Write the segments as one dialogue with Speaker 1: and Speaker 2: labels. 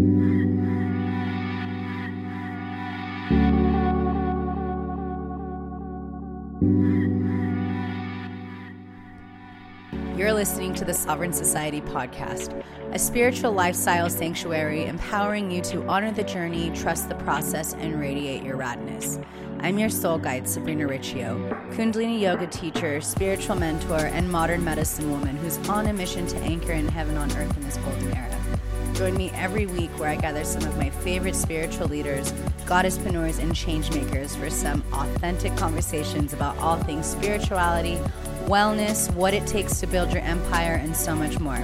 Speaker 1: You're listening to the Sovereign Society podcast, a spiritual lifestyle sanctuary empowering you to honor the journey, trust the process, and radiate your radness. I'm your soul guide, Sabrina Riccio, Kundalini yoga teacher, spiritual mentor, and modern medicine woman who's on a mission to anchor in heaven on earth in this golden era. Join me every week where I gather some of my favorite spiritual leaders, goddesspreneurs, and changemakers for some authentic conversations about all things spirituality, wellness, what it takes to build your empire, and so much more.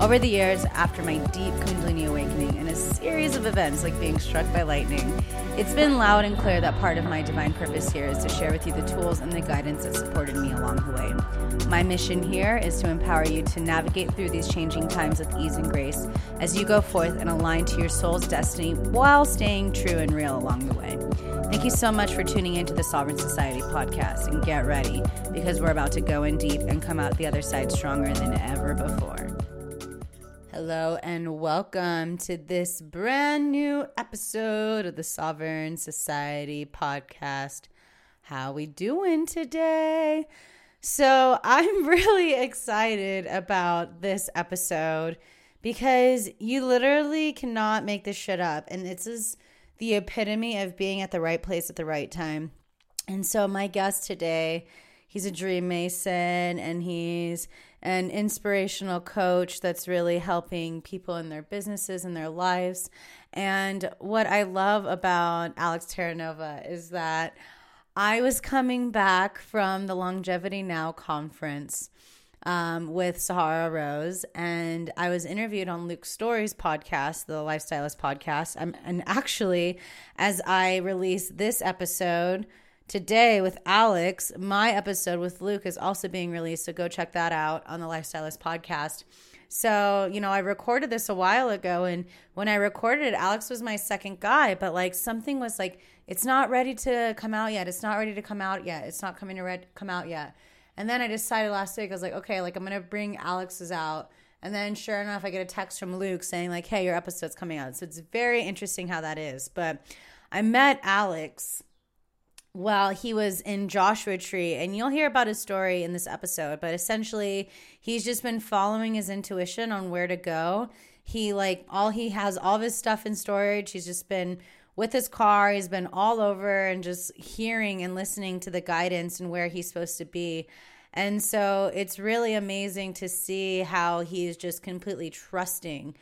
Speaker 1: Over the years, after my deep Kundalini awakening and a series of events like being struck by lightning, it's been loud and clear that part of my divine purpose here is to share with you the tools and the guidance that supported me along the way. My mission here is to empower you to navigate through these changing times with ease and grace as you go forth and align to your soul's destiny while staying true and real along the way. Thank you so much for tuning into the Sovereign Society podcast and get ready because we're about to go in deep and come out the other side stronger than ever before. Hello and welcome to this brand new episode of the Sovereign Society podcast. How we doing today? So, I'm really excited about this episode because you literally cannot make this shit up and this is the epitome of being at the right place at the right time. And so my guest today, he's a dream mason and he's an inspirational coach that's really helping people in their businesses and their lives. And what I love about Alex Terranova is that I was coming back from the Longevity Now conference um, with Sahara Rose, and I was interviewed on Luke Storey's podcast, the Lifestylist podcast. Um, and actually, as I release this episode, today with Alex. My episode with Luke is also being released, so go check that out on the Lifestylist podcast. So, you know, I recorded this a while ago, and when I recorded it, Alex was my second guy, but like something was like, it's not ready to come out yet. It's not ready to come out yet. It's not coming to red, come out yet. And then I decided last week, I was like, okay, like I'm gonna bring Alex's out. And then sure enough, I get a text from Luke saying, like, hey, your episode's coming out. So it's very interesting how that is. But I met Alex while he was in Joshua Tree, and you'll hear about his story in this episode, but essentially, he's just been following his intuition on where to go. He, like, all he has all of his stuff in storage. He's just been with his car, he's been all over and just hearing and listening to the guidance and where he's supposed to be. And so it's really amazing to see how he's just completely trusting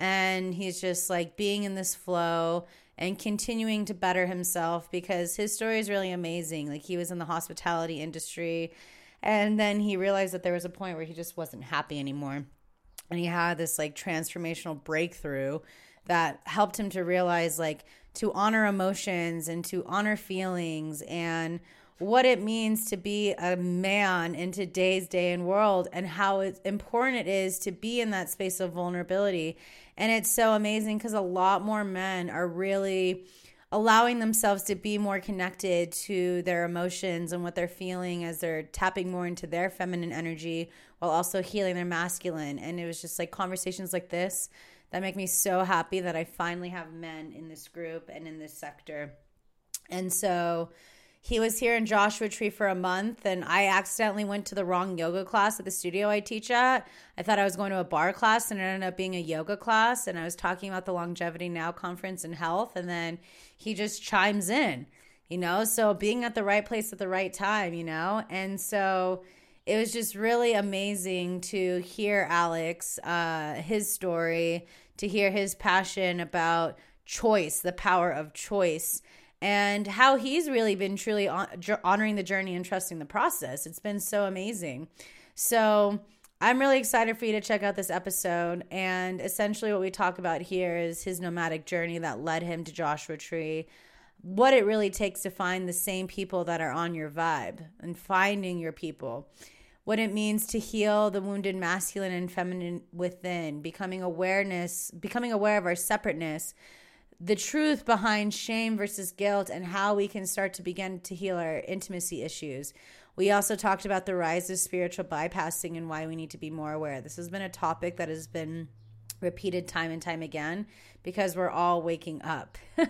Speaker 1: and he's just like being in this flow and continuing to better himself because his story is really amazing. Like he was in the hospitality industry and then he realized that there was a point where he just wasn't happy anymore. And he had this like transformational breakthrough that helped him to realize like to honor emotions and to honor feelings and what it means to be a man in today's day and world and how important it is to be in that space of vulnerability and it's so amazing because a lot more men are really allowing themselves to be more connected to their emotions and what they're feeling as they're tapping more into their feminine energy while also healing their masculine. And it was just like conversations like this that make me so happy that I finally have men in this group and in this sector. And so he was here in Joshua Tree for a month, and I accidentally went to the wrong yoga class at the studio I teach at. I thought I was going to a barre class, and it ended up being a yoga class. And I was talking about the Longevity Now conference and health, and then he just chimes in, you know. So being at the right place at the right time, you know, and so it was just really amazing to hear Alex, uh, his story, to hear his passion about choice, the power of choice and how he's really been truly honoring the journey and trusting the process. It's been so amazing. So, I'm really excited for you to check out this episode. And essentially, what we talk about here is his nomadic journey that led him to Joshua Tree, what it really takes to find the same people that are on your vibe and finding your people, what it means to heal the wounded masculine and feminine within, becoming awareness, becoming aware of our separateness the truth behind shame versus guilt and how we can start to begin to heal our intimacy issues. We also talked about the rise of spiritual bypassing and why we need to be more aware. This has been a topic that has been repeated time and time again because we're all waking up.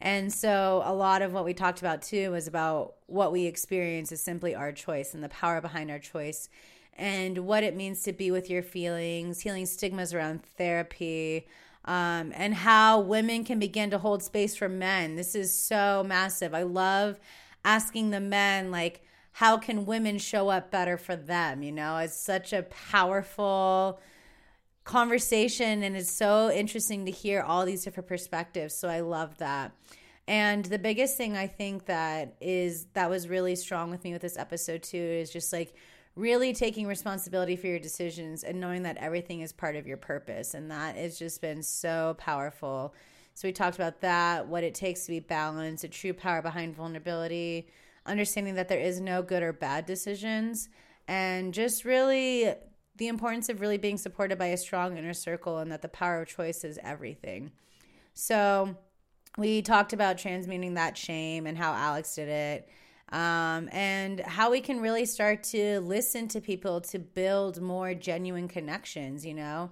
Speaker 1: and so a lot of what we talked about too was about what we experience is simply our choice and the power behind our choice and what it means to be with your feelings, healing stigmas around therapy, um, and how women can begin to hold space for men. This is so massive. I love asking the men, like, how can women show up better for them? You know, it's such a powerful conversation, and it's so interesting to hear all these different perspectives. So I love that. And the biggest thing I think that is that was really strong with me with this episode too is just like really taking responsibility for your decisions and knowing that everything is part of your purpose. And that has just been so powerful. So, we talked about that, what it takes to be balanced, the true power behind vulnerability, understanding that there is no good or bad decisions, and just really the importance of really being supported by a strong inner circle and that the power of choice is everything. So, we talked about transmuting that shame and how Alex did it um, and how we can really start to listen to people to build more genuine connections, you know?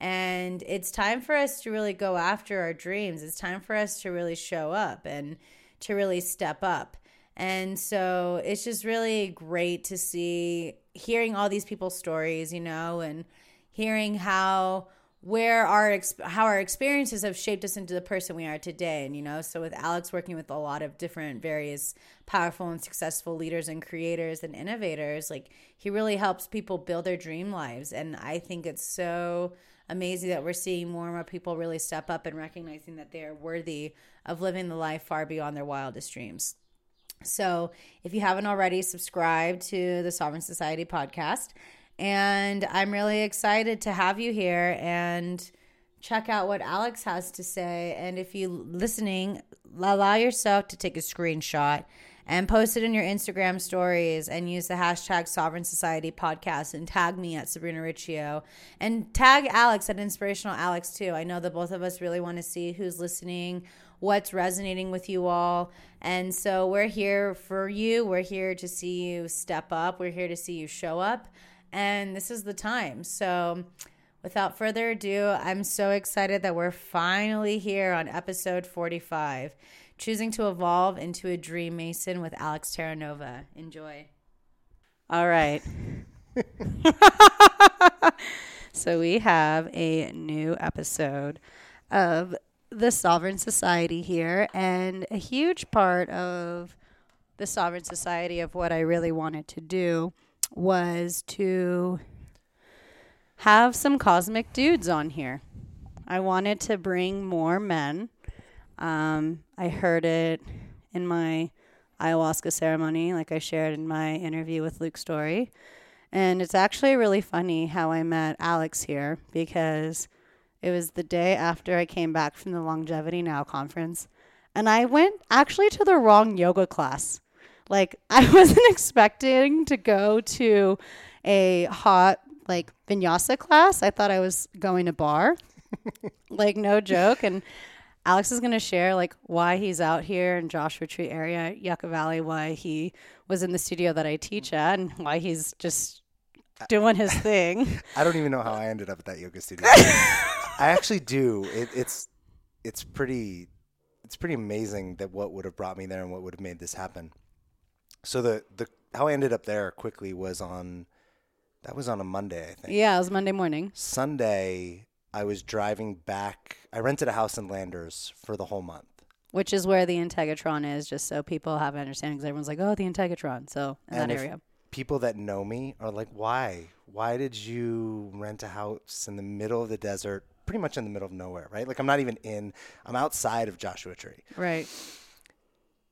Speaker 1: And it's time for us to really go after our dreams. It's time for us to really show up and to really step up. And so it's just really great to see hearing all these people's stories, you know, and hearing how where our how our experiences have shaped us into the person we are today and you know so with alex working with a lot of different various powerful and successful leaders and creators and innovators like he really helps people build their dream lives and i think it's so amazing that we're seeing more and more people really step up and recognizing that they are worthy of living the life far beyond their wildest dreams. So if you haven't already subscribed to the sovereign society podcast and I'm really excited to have you here and check out what Alex has to say. And if you're listening, allow yourself to take a screenshot and post it in your Instagram stories and use the hashtag Sovereign Society podcast and tag me at Sabrina Riccio and tag Alex at Inspirational Alex too. I know that both of us really want to see who's listening, what's resonating with you all. And so we're here for you. We're here to see you step up. We're here to see you show up and this is the time. So, without further ado, I'm so excited that we're finally here on episode 45 Choosing to Evolve into a Dream Mason with Alex Terranova. Enjoy. All right. so, we have a new episode of the Sovereign Society here, and a huge part of the Sovereign Society of what I really wanted to do was to have some cosmic dudes on here. I wanted to bring more men. Um, I heard it in my ayahuasca ceremony, like I shared in my interview with Luke Storey. And it's actually really funny how I met Alex here because it was the day after I came back from the Longevity Now conference. And I went actually to the wrong yoga class. Like I wasn't expecting to go to a hot like vinyasa class. I thought I was going to barre. like no joke and Alex is going to share like why he's out here in Joshua Tree area, Yucca Valley, why he was in the studio that I teach at and why he's just doing his thing.
Speaker 2: I don't even know how I ended up at that yoga studio. I actually do. It, it's it's pretty it's pretty amazing that what would have brought me there and what would have made this happen. So the the how I ended up there quickly was on that was on a Monday, I think.
Speaker 1: Yeah, it was Monday morning.
Speaker 2: Sunday, I was driving back. I rented a house in Landers for the whole month.
Speaker 1: Which is where the Integratron is, just so people have an understanding. Because everyone's like, "Oh, the Integratron." So in and that area,
Speaker 2: people that know me are like, "Why? Why did you rent a house in the middle of the desert, pretty much in the middle of nowhere, right? Like I'm not even in. I'm outside of Joshua Tree,
Speaker 1: right?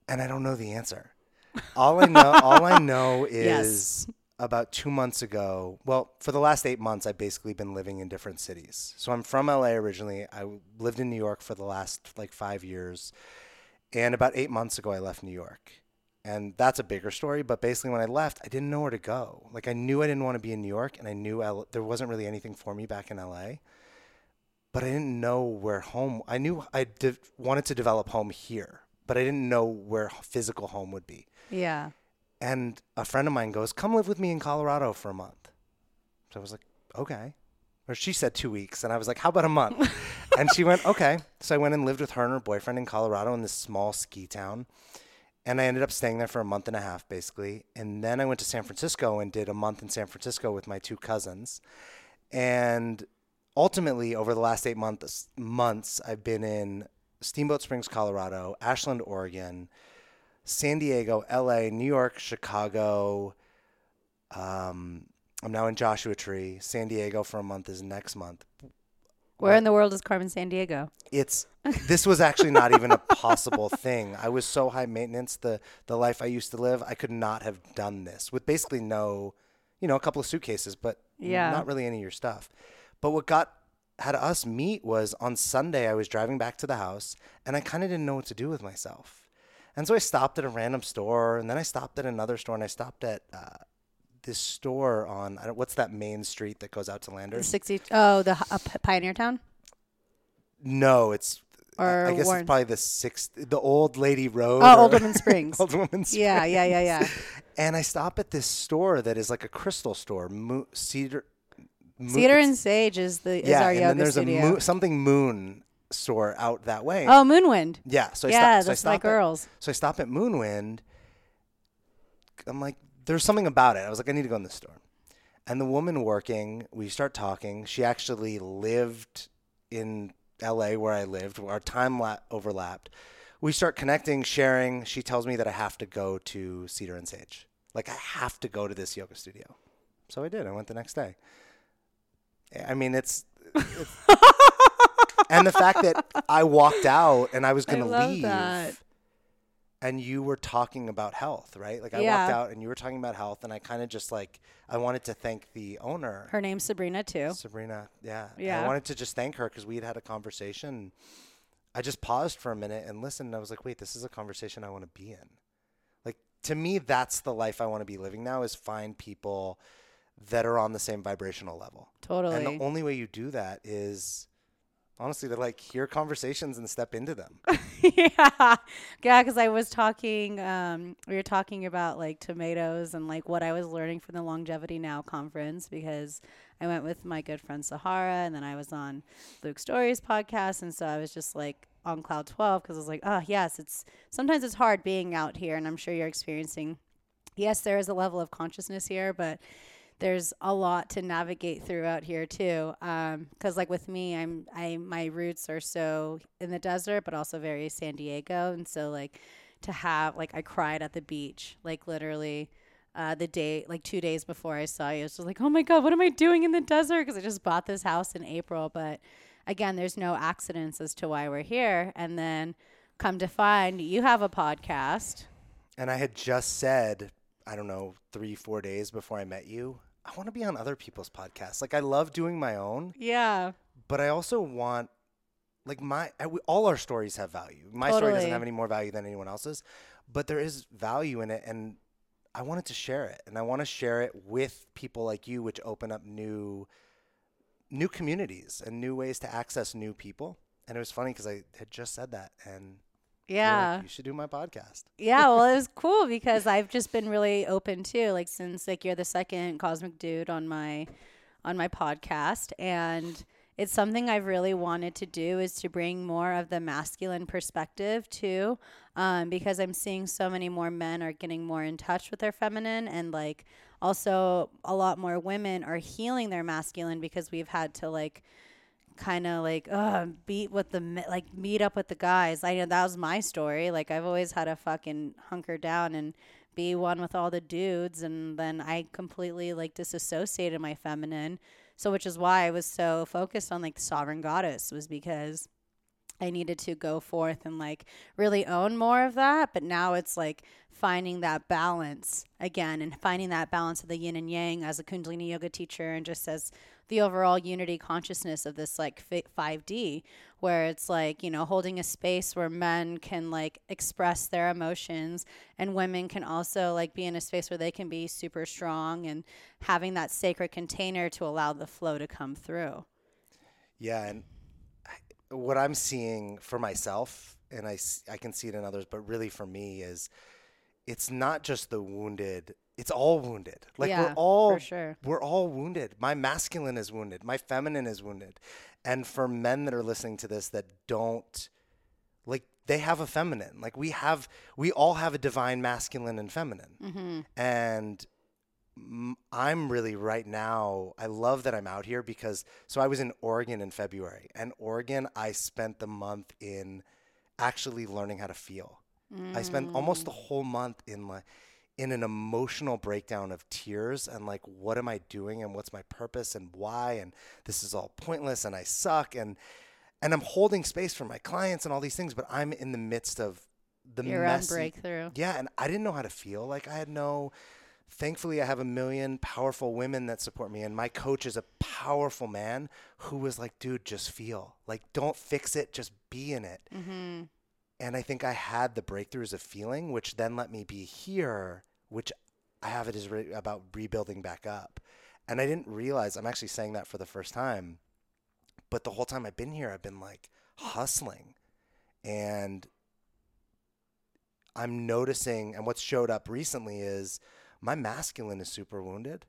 Speaker 2: And I don't know the answer all I know, all I know is yes. about two months ago. Well, for the last eight months, I've basically been living in different cities. So I'm from LA originally. I lived in New York for the last like five years, and about eight months ago, I left New York. And that's a bigger story. But basically, when I left, I didn't know where to go. Like I knew I didn't want to be in New York, and I knew L- there wasn't really anything for me back in LA. But I didn't know where home. I knew I de- wanted to develop home here, but I didn't know where physical home would be.
Speaker 1: Yeah.
Speaker 2: And a friend of mine goes, "Come live with me in Colorado for a month." So I was like, "Okay." Or she said two weeks. And I was like, how about a month? and she went, okay. So I went and lived with her and her boyfriend in Colorado in this small ski town. And I ended up staying there for a month and a half, basically. And then I went to San Francisco and did a month in San Francisco with my two cousins. And ultimately, over the last eight months, months I've been in Steamboat Springs, Colorado, Ashland, Oregon, San Diego, LA, New York, Chicago. Um, I'm now in Joshua Tree. San Diego for a month is next month.
Speaker 1: Where in the world is Carmen Sandiego?
Speaker 2: It's this was actually not even a possible thing. I was so high maintenance the the life I used to live. I could not have done this with basically no, you know, a couple of suitcases, but
Speaker 1: Yeah.
Speaker 2: not really any of your stuff. But what got had us meet was on Sunday I was driving back to the house and I kind of didn't know what to do with myself. And so I stopped at a random store and then I stopped at another store and I stopped at uh, this store on I don't, what's that main street that goes out to
Speaker 1: The
Speaker 2: Landers?
Speaker 1: 60 Oh, the uh, Pioneer Town?
Speaker 2: No, it's
Speaker 1: Or
Speaker 2: I guess
Speaker 1: Warren-
Speaker 2: it's probably the sixth, the old lady road.
Speaker 1: Oh, Old Woman Springs.
Speaker 2: old woman. Springs.
Speaker 1: Yeah, yeah, yeah, yeah.
Speaker 2: And I stop at this store that is like a crystal store, Mo- Cedar. Mo-
Speaker 1: Cedar and Sage is the is
Speaker 2: yeah,
Speaker 1: our
Speaker 2: and
Speaker 1: yoga
Speaker 2: then there's
Speaker 1: studio.
Speaker 2: a mo- something Moon store out that way.
Speaker 1: oh, Moonwind.
Speaker 2: yeah. So I
Speaker 1: yeah,
Speaker 2: stop, so I
Speaker 1: my
Speaker 2: stop at-
Speaker 1: girls.
Speaker 2: so I stop at Moonwind. I'm like, there's something about it. I was like, I need to go in this store. And the woman working, we start talking. She actually lived in LA where I lived. Our time la- overlapped. We start connecting, sharing. She tells me that I have to go to Cedar and Sage. Like, I have to go to this yoga studio. So I did. I went the next day. I mean, it's. it's and the fact that I walked out and I was going to leave
Speaker 1: that.
Speaker 2: and you were talking about health, right? Like I walked out and you were talking about health, and I kind of just like I wanted to thank the owner,
Speaker 1: Her name's Sabrina too.
Speaker 2: Sabrina. Yeah, And
Speaker 1: Yeah.
Speaker 2: I wanted to just thank her because we had had a conversation. I just paused for a minute and listened. And I was like, wait, this is a conversation I want to be in. Like to me, that's the life I want to be living now: is find people that are on the same vibrational level.
Speaker 1: Totally.
Speaker 2: And the only way you do that is honestly to like hear conversations and step into them.
Speaker 1: yeah, yeah. Because I was talking, um, we were talking about like tomatoes and like what I was learning from the Longevity Now conference because I went with my good friend Sahara, and then I was on Luke Storey's podcast, and so I was just like on cloud twelve because I was like, oh yes, it's sometimes it's hard being out here, and I'm sure you're experiencing. Yes, there is a level of consciousness here, but there's a lot to navigate through out here too. Because like with me, I'm I my roots are so in the desert, but also very San Diego, and so like to have like I cried at the beach, like literally. Uh, the day, like two days before I saw you, I was just like, "Oh my god, what am I doing in the desert?" Because I just bought this house in April. But again, there's no accidents as to why we're here. And then come to find, you have a podcast.
Speaker 2: And I had just said, I don't know, three, four days before I met you, I want to be on other people's podcasts. Like, I love doing my own,
Speaker 1: Yeah,
Speaker 2: but I also want, like, my, I, we, all our stories have value. My story doesn't have any more value than anyone else's, but there is value in it. And I wanted to share it. And I want to share it with people like you, which open up new, new communities and new ways to access new people. And it was funny because I had just said that. And were like,
Speaker 1: yeah.
Speaker 2: you should do my podcast.
Speaker 1: yeah well it was cool because i've just been really open too like since like you're the second cosmic dude on my on my podcast and it's something i've really wanted to do is to bring more of the masculine perspective too um, because i'm seeing so many more men are getting more in touch with their feminine and like also a lot more women are healing their masculine because we've had to like kind of like uh beat with the like meet up with the guys. I know that was my story. Like I've always had to fucking hunker down and be one with all the dudes and then I completely like disassociated my feminine. So which is why I was so focused on like the sovereign goddess was because I needed to go forth and like really own more of that. But now it's like finding that balance again and finding that balance of the yin and yang as a Kundalini yoga teacher and just as the overall unity consciousness of this like 5D, where it's like, you know, holding a space where men can like express their emotions and women can also like be in a space where they can be super strong and having that sacred container to allow the flow to come through.
Speaker 2: Yeah, and what I'm seeing for myself, and I, I can see it in others, but really for me is it's not just the wounded it's all wounded. Like
Speaker 1: Yeah,
Speaker 2: we're all
Speaker 1: for sure.
Speaker 2: we're all wounded. My masculine is wounded. My feminine is wounded. And for men that are listening to this that don't like they have a feminine. Like we have we all have a divine masculine and feminine.
Speaker 1: Mm-hmm.
Speaker 2: And I'm really right now I love that I'm out here because so I was in Oregon in February. And Oregon I spent the month in actually learning how to feel. I spent almost the mm. whole month in like in an emotional breakdown of tears and like what am I doing and what's my purpose and why and this is all pointless and I suck and and I'm holding space for my clients and all these things but I'm in the midst of the
Speaker 1: Your
Speaker 2: messy
Speaker 1: breakthrough.
Speaker 2: yeah and I didn't know how to feel like I had no thankfully I have a million powerful women that support me and my coach is a powerful man who was like dude just feel like don't fix it just be in it
Speaker 1: Mm-hmm.
Speaker 2: and I think I had the breakthroughs of feeling, which then let me be here, which I have it is re- about rebuilding back up. And I didn't realize I'm actually saying that for the first time, but the whole time I've been here, I've been like hustling, and I'm noticing. And what's showed up recently is my masculine is super wounded,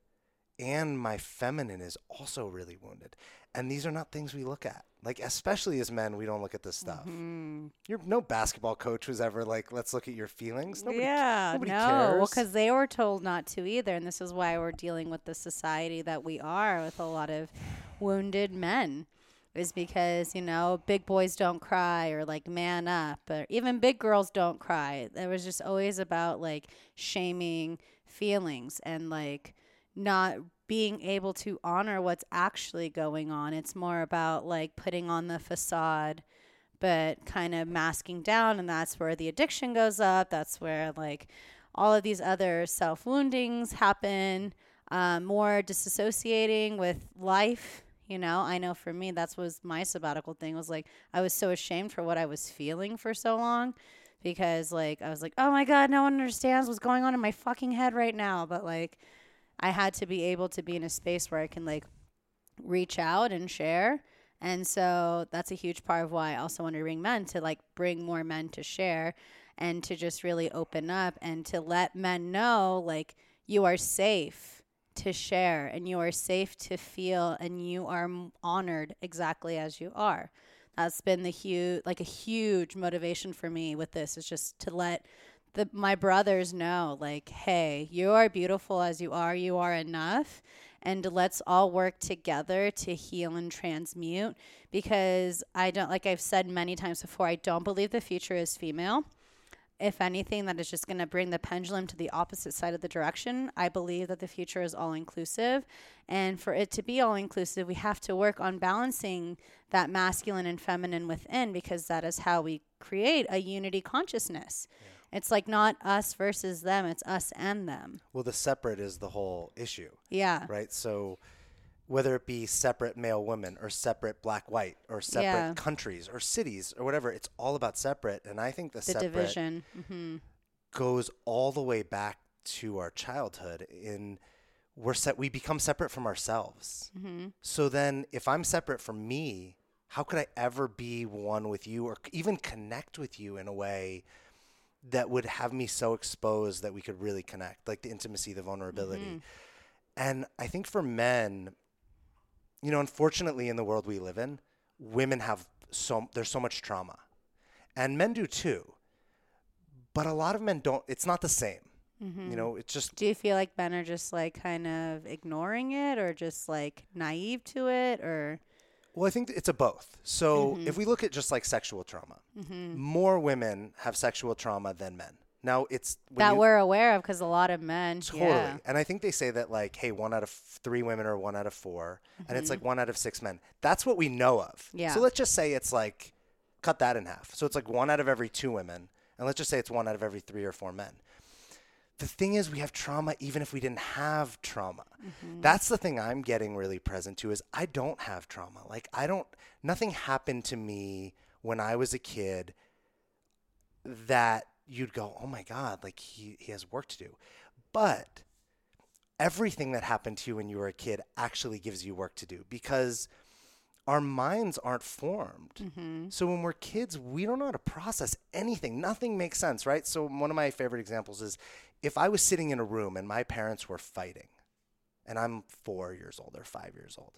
Speaker 2: and my feminine is also really wounded. And these are not things we look at. Like, especially as men, we don't look at this stuff.
Speaker 1: Mm-hmm.
Speaker 2: You're no basketball coach was ever like, let's look at your feelings. Nobody,
Speaker 1: yeah,
Speaker 2: nobody
Speaker 1: no. Well, because they were told not to either, and this is why we're dealing with the society that we are with a lot of wounded men. Is because you know big boys don't cry or like man up or even big girls don't cry. It was just always about like shaming feelings and like not being able to honor what's actually going on. It's more about like putting on the facade but kind of masking down and that's where the addiction goes up. That's where like all of these other self woundings happen um, more disassociating with life you know? I know for me that's was my sabbatical thing was like i was so ashamed for what i was feeling for so long because like i was like oh my god no one understands what's going on in my fucking head right now but like i had to be able to be in a space where i can like reach out and share and so that's a huge part of why I also want to bring men to like bring more men to share and to just really open up and to let men know like you are safe to share and you are safe to feel and you are honored exactly as you are. That's been the huge like a huge motivation for me with this is just to let the my brothers know like hey, you are beautiful as you are. You are enough and let's all work together to heal and transmute because I don't like I've said many times before I don't believe the future is female. If anything that is just going to bring the pendulum to the opposite side of the direction, I believe that the future is all inclusive and for it to be all inclusive, we have to work on balancing that masculine and feminine within because that is how we create a unity consciousness. It's like not us versus them, it's us and them.
Speaker 2: well, the separate is the whole issue,
Speaker 1: Yeah.
Speaker 2: right? So whether it be separate male women or separate black white or separate
Speaker 1: Yeah.
Speaker 2: countries or cities or whatever, it's all about separate. And I think the,
Speaker 1: The
Speaker 2: separate
Speaker 1: division. hmm
Speaker 2: goes all the way back to our childhood in we're set we become separate from ourselves
Speaker 1: Mm-hmm.
Speaker 2: so then if i'm separate from me how could i ever be one with you or even connect with you in a way that would have me so exposed that we could really connect like the intimacy the vulnerability
Speaker 1: Mm-hmm.
Speaker 2: and i think for men you know unfortunately in the world we live in women have so there's so much trauma. And men do too. But a lot of men don't it's not the same.
Speaker 1: Mm-hmm.
Speaker 2: you know it's just
Speaker 1: Do you feel like men are just like kind of ignoring it or just like naive to it or?
Speaker 2: Well i think it's a both. So
Speaker 1: Mm-hmm.
Speaker 2: if we look at just like sexual trauma more women have sexual trauma than men now it's
Speaker 1: that
Speaker 2: you-
Speaker 1: we're aware of because a lot of men
Speaker 2: Totally.
Speaker 1: yeah
Speaker 2: And I think they say that like, hey, one out of three women or one out of 4 and it's
Speaker 1: Mm-hmm.
Speaker 2: like one out of six men. That's what we know of.
Speaker 1: Yeah.
Speaker 2: So let's just say it's like, cut that in half. So it's like one out of every two women, and let's just say it's one out of every three or four men. The thing is, we have trauma even if we didn't have trauma.
Speaker 1: Mm-hmm.
Speaker 2: That's the thing I'm getting really present to is I don't have trauma. Like I don't. Nothing happened to me when I was a kid that you'd go, oh my God, like he, he has work to do. But everything that happened to you when you were a kid actually gives you work to do because our minds aren't formed. Mm-hmm. So when we're kids, we don't know how to process anything. Nothing makes sense, right? So one of my favorite examples is if I was sitting in a room and my parents were fighting, and I'm four years old or five years old.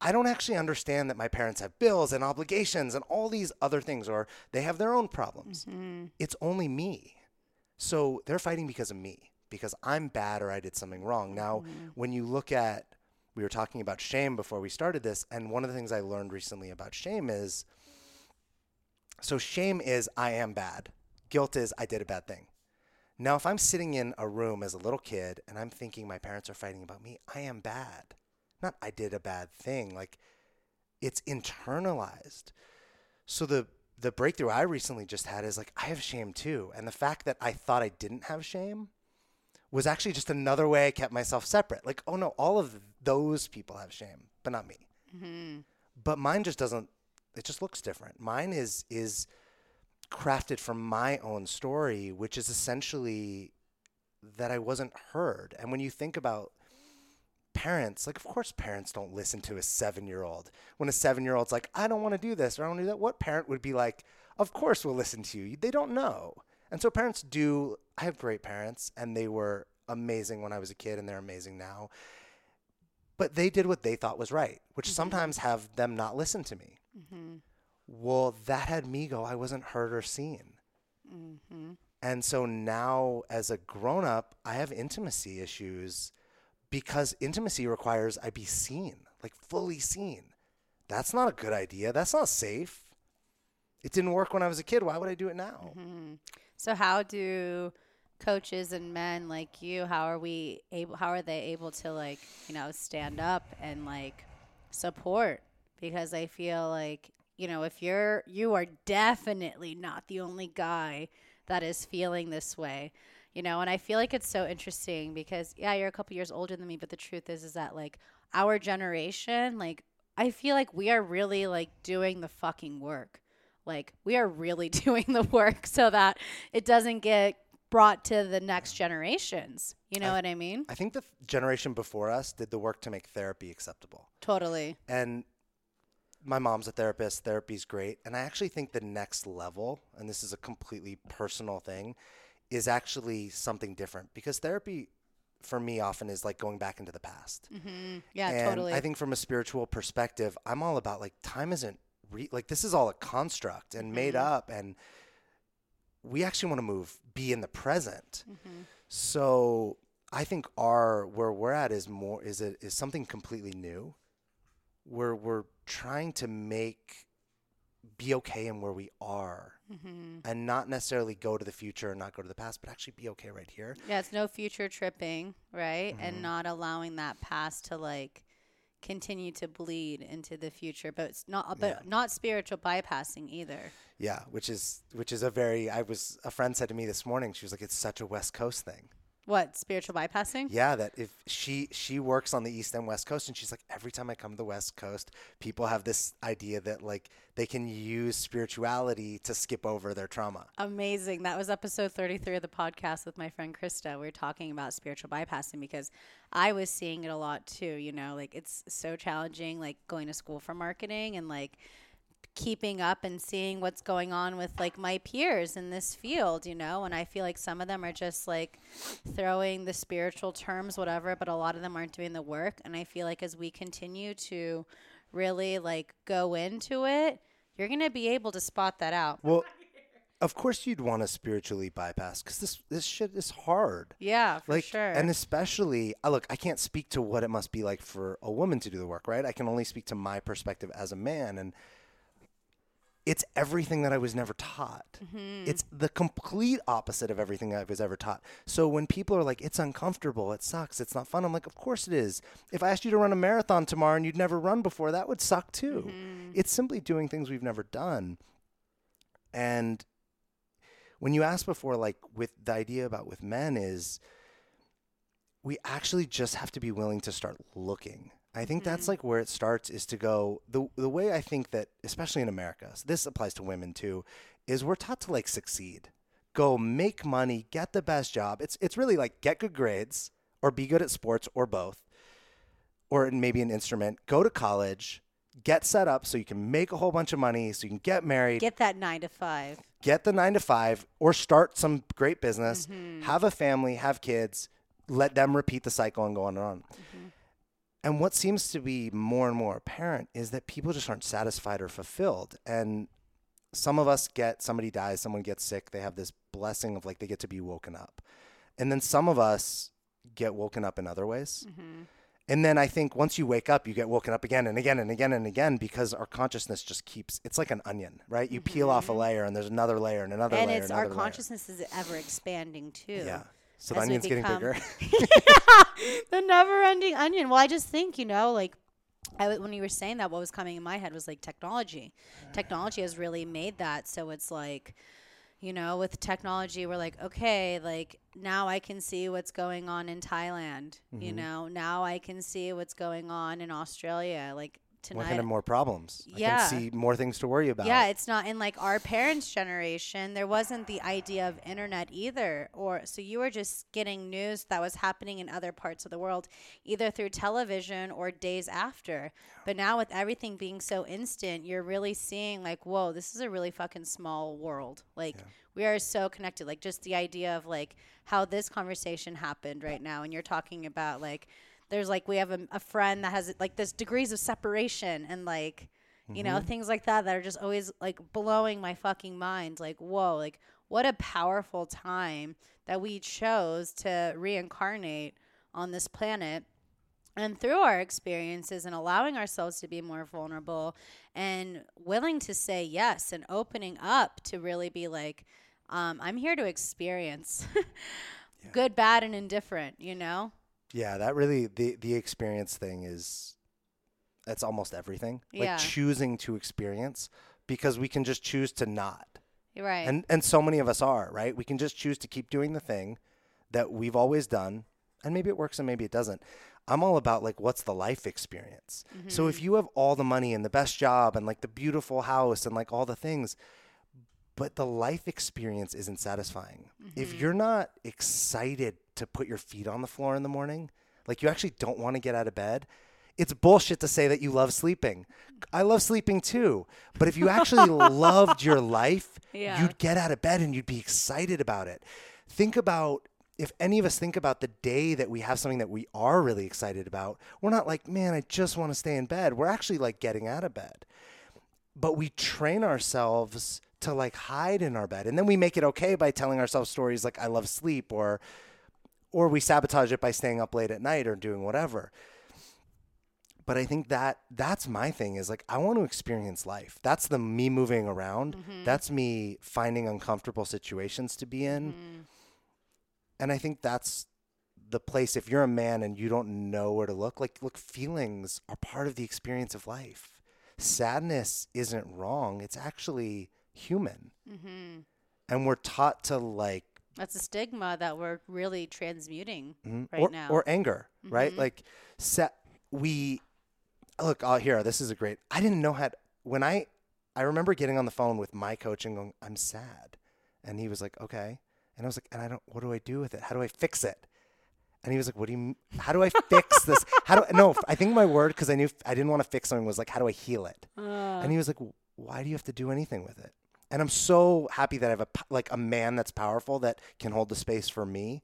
Speaker 2: I don't actually understand that my parents have bills and obligations and all these other things, or they have their own problems. Mm-hmm. It's only me. So they're fighting because of me, because I'm bad or I did something wrong. Now, mm-hmm. when you look at, we were talking about shame before we started this, and one of the things I learned recently about shame is so shame is I am bad, guilt is I did a bad thing. Now, if I'm sitting in a room as a little kid and I'm thinking my parents are fighting about me, I am bad. Not I did a bad thing. Like it's internalized. So the the breakthrough I recently just had is like I have shame too. And the fact that I thought I didn't have shame was actually just another way I kept myself separate. Like, oh no, all of those people have shame, but not me. Mm-hmm. But mine just doesn't. It just looks different. Mine is is crafted from my own story, which is essentially that I wasn't heard. And when you think about parents, like, of course, parents don't listen to a seven year old. When a seven year old's like, I don't want to do this or I want to do that, what parent would be like, Of course, we'll listen to you? They don't know. And so parents do. I have great parents, and they were amazing when I was a kid, and they're amazing now. But they did what they thought was right, which mm-hmm. sometimes have them not listen to me. Mm-hmm. Well, that had me go, I wasn't heard or seen. Mm-hmm. And so now, as a grown up, I have intimacy issues because intimacy requires I be seen, like fully seen. That's not a good idea. That's not safe. It didn't work when I was a kid. Why would I do it now?
Speaker 1: Mm-hmm. So, how do coaches and men like you how are we able how are they able to like you know stand up and like support because i feel like you know, if you're you are definitely not the only guy that is feeling this way. You know, and I feel like it's so interesting because yeah, you're a couple years older than me, but the truth is is that like our generation, like I feel like we are really like doing the fucking work. Like we are really doing the work so that it doesn't get brought to the next generations. You know I, what I mean?
Speaker 2: I think the generation before us did the work to make therapy acceptable.
Speaker 1: Totally.
Speaker 2: And my mom's a therapist. Therapy's great. And I actually think the next level, and this is a completely personal thing, is actually something different because therapy for me often is like going back into the past.
Speaker 1: Mm-hmm. Yeah,
Speaker 2: and
Speaker 1: totally.
Speaker 2: I think from a spiritual perspective, I'm all about like time isn't re- like this is all a construct and mm-hmm. made up and we actually want to move be in the present. Mm-hmm. So I think our where we're at is more is it is something completely new. We're we're trying to make be okay in where we are mm-hmm. and not necessarily go to the future and not go to the past, but actually be okay right here.
Speaker 1: Yeah, it's no future tripping, right? Mm-hmm. And not allowing that past to like continue to bleed into the future, but it's not but yeah. not spiritual bypassing either.
Speaker 2: Yeah, which is which is a very I was a friend said to me this morning, she was like, It's such a West Coast thing.
Speaker 1: What spiritual bypassing?
Speaker 2: Yeah, that if she she works on the east and west coast, and she's like, every time I come to the west coast, people have this idea that like they can use spirituality to skip over their trauma.
Speaker 1: Amazing. That was episode thirty three of the podcast with my friend Krista. We were talking about spiritual bypassing because I was seeing it a lot too. You know, like it's so challenging, like going to school for marketing and like keeping up and seeing what's going on with like my peers in this field, you know, and I feel like some of them are just like throwing the spiritual terms whatever, but a lot of them aren't doing the work and I feel like as we continue to really like go into it, you're going to be able to spot that out.
Speaker 2: Well, of course you'd want to spiritually bypass because this this shit is hard.
Speaker 1: Yeah, for
Speaker 2: like,
Speaker 1: sure.
Speaker 2: And especially, uh, look, I can't speak to what it must be like for a woman to do the work, right? I can only speak to my perspective as a man, and it's everything that I was never taught. Mm-hmm. It's the complete opposite of everything I was ever taught. So when people are like, it's uncomfortable, it sucks, it's not fun, I'm like, of course it is. If I asked you to run a marathon tomorrow and you'd never run before, that would suck too. Mm-hmm. It's simply doing things we've never done. And when you asked before, like with the idea about with men, is we actually just have to be willing to start looking I think mm-hmm. that's like where it starts is to go the the way I think that especially in America, so this applies to women too, is we're taught to like succeed. Go make money, get the best job. It's it's really like get good grades or be good at sports or both. Or maybe an instrument, go to college, get set up so you can make a whole bunch of money, so you can get married,
Speaker 1: Get that nine to five.
Speaker 2: get the nine to five, or start some great business, have a family, have kids, let them repeat the cycle and go on and on. And what seems to be more and more apparent is that people just aren't satisfied or fulfilled. And some of us get somebody dies, someone gets sick, they have this blessing of like they get to be woken up. And then some of us get woken up in other ways. Mm-hmm. And then I think once you wake up, you get woken up again and again and again and again because our consciousness just keeps, it's like an onion, right? You peel off a mm-hmm. layer and there's another layer and another
Speaker 1: and
Speaker 2: layer.
Speaker 1: And
Speaker 2: it's
Speaker 1: our
Speaker 2: layer.
Speaker 1: consciousness is ever expanding too.
Speaker 2: Yeah. So the onion's getting bigger.
Speaker 1: the never-ending onion. Well, I just think you know, like I when you were saying that, what was coming in my head was like technology. Technology has really made that so it's like. You know, with technology, we're like, okay, like now I can see what's going on in Thailand.
Speaker 2: Mm-hmm.
Speaker 1: You know, now I can see what's going on in Australia. Like
Speaker 2: We're
Speaker 1: tonight,
Speaker 2: having more problems. I
Speaker 1: Yeah.
Speaker 2: can see more things to worry about.
Speaker 1: yeah, it's not in like our parents' generation. There wasn't the idea of internet either, or so you were just getting news that was happening in other parts of the world, either through television or days after. But now with everything being so instant, you're really seeing like, whoa, this is a really fucking small world. Like we are so connected. Like just the idea of like how this conversation happened right now, and you're talking about like. There's like we have a, a friend that has like this degrees of separation and like you know things like that that are just always like blowing my fucking mind. Like whoa like what a powerful time that we chose to reincarnate on this planet. And through our experiences and allowing ourselves to be more vulnerable and willing to say yes and opening up to really be like um, i'm here to experience good bad and indifferent you know
Speaker 2: Yeah, that really the the experience thing is that's almost everything.
Speaker 1: Yeah.
Speaker 2: Like choosing to experience because we can just choose to not.
Speaker 1: right
Speaker 2: And and so many of us are, right? We can just choose to keep doing the thing that we've always done and maybe it works and maybe it doesn't. I'm all about like what's the life experience. So if mm-hmm. you have all the money and the best job and like the beautiful house and like all the things but the life experience isn't satisfying. If mm-hmm. you're not excited to put your feet on the floor in the morning, like you actually don't want to get out of bed, it's bullshit to say that you love sleeping. I love sleeping too. But if you actually loved your life,
Speaker 1: Yeah.
Speaker 2: you'd get out of bed and you'd be excited about it. Think about if any of us think about the day that we have something that we are really excited about, we're not like, man, I just want to stay in bed. We're actually like getting out of bed but we train ourselves to like hide in our bed. And then we make it okay by telling ourselves stories like i love sleep or or we sabotage it by staying up late at night or doing whatever. But i think that that's my thing is like i want to experience life. That's the me moving around. Mm-hmm. That's me finding uncomfortable situations to be in. Mm-hmm. And i think that's the place if you're a man and you don't know where to look like look feelings are part of the experience of life. Sadness isn't wrong. It's actually human. Mm-hmm. And we're taught to like
Speaker 1: That's a stigma that we're really transmuting
Speaker 2: Mhm.
Speaker 1: right
Speaker 2: or,
Speaker 1: now.
Speaker 2: or anger right? Mm-hmm. Like set we look out here this is a great i didn't know how to, when i i remember getting on the phone with my coach and going i'm sad. And he was like okay. And i was like and i don't what do i do with it? How do i fix it? And he was like what do you how do i fix this? How do I, no i think my word because i knew i didn't want to fix something was like how do i heal it? Uh. And he was like why do you have to do anything with it and i'm so happy that i have a like a man that's powerful that can hold the space for me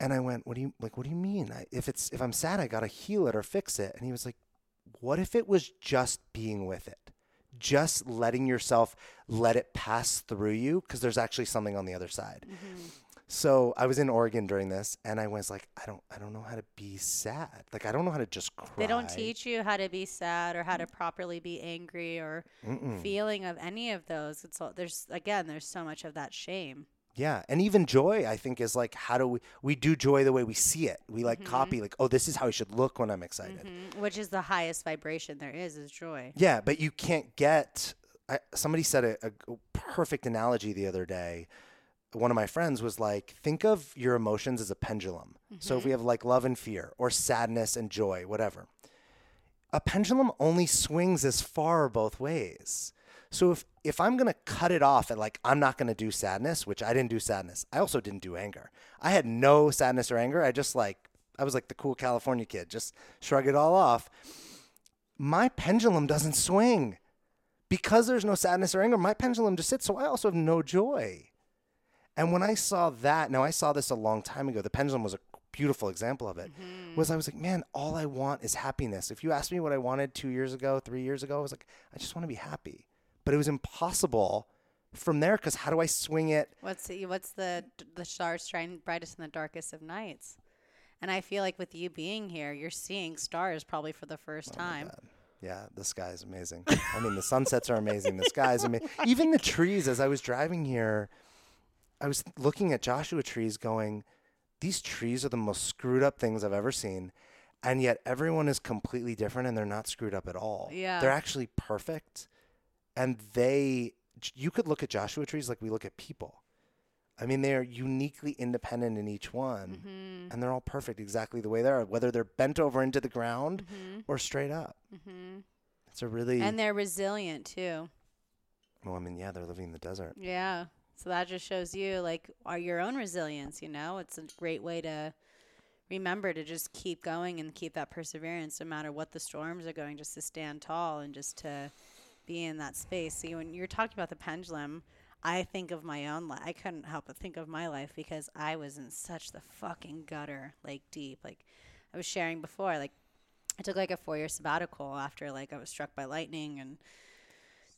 Speaker 2: and I went, "What do you like? What do you mean? I, if it's if I'm sad, I gotta heal it or fix it." And he was like, "What if it was just being with it, just letting yourself let it pass through you? Because there's actually something on the other side." Mm-hmm. So I was in Oregon during this, and I was like, "I don't, I don't know how to be sad. Like I don't know how to just cry."
Speaker 1: They don't teach you how to be sad or how to properly be angry or feeling of any of those. It's all, there's again, there's so much of that shame.
Speaker 2: Yeah, and even joy, I think, is like how do we we do joy the way we see it? We like copy, like, oh, this is how I should look when I'm excited.
Speaker 1: Mm, Which is the highest vibration there is, is joy.
Speaker 2: Yeah, but you can't get. I, somebody said a, a perfect analogy the other day. One of my friends was like, think of your emotions as a pendulum. So if we mm-hmm. have like love and fear, or sadness and joy, whatever, a pendulum only swings as far both ways. So if if I'm gonna cut it off at like I'm not gonna do sadness, which I didn't do sadness, I also didn't do anger. I had no sadness or anger. I just like I was like the cool California kid, just shrug it all off my pendulum doesn't swing because there's no sadness or anger. My pendulum just sits. So I also have no joy. And when I saw that, now I saw this a long time ago. The pendulum was a beautiful example of it. Mm-hmm. Was I was like, man, all I want is happiness. If you asked me what I wanted two years ago, three years ago, I was like, I just want to be happy. But it was impossible from there because how do I swing it?
Speaker 1: What's the, what's the the stars shine brightest in the darkest of nights? And I feel like with you being here, you're seeing stars probably for the first oh time.
Speaker 2: Yeah, the sky is amazing. I mean, the sunsets are amazing. The sky is amazing. Even the trees. As I was driving here, I was looking at Joshua trees, going, "These trees are the most screwed up things I've ever seen." And yet, everyone is completely different, and they're not screwed up at all.
Speaker 1: Yeah,
Speaker 2: they're actually perfect, and they. You could look at Joshua trees like we look at people. I mean, they are uniquely independent in each one, mm-hmm. and they're all perfect exactly the way they are, whether they're bent over into the ground mm-hmm. or straight up. Mm-hmm. It's a really
Speaker 1: and they're resilient too.
Speaker 2: Well, I mean, yeah, they're living in the desert.
Speaker 1: Yeah, so that just shows you like are your own resilience. You know, it's a great way to remember to just keep going and keep that perseverance, no matter what the storms are going. Just to stand tall and just to be in that space. See, when you're talking about the pendulum I think of my own life. I couldn't help but think of my life because I was in such the fucking gutter, like deep. Like I was sharing before, like I took like a four year sabbatical after like I was struck by lightning and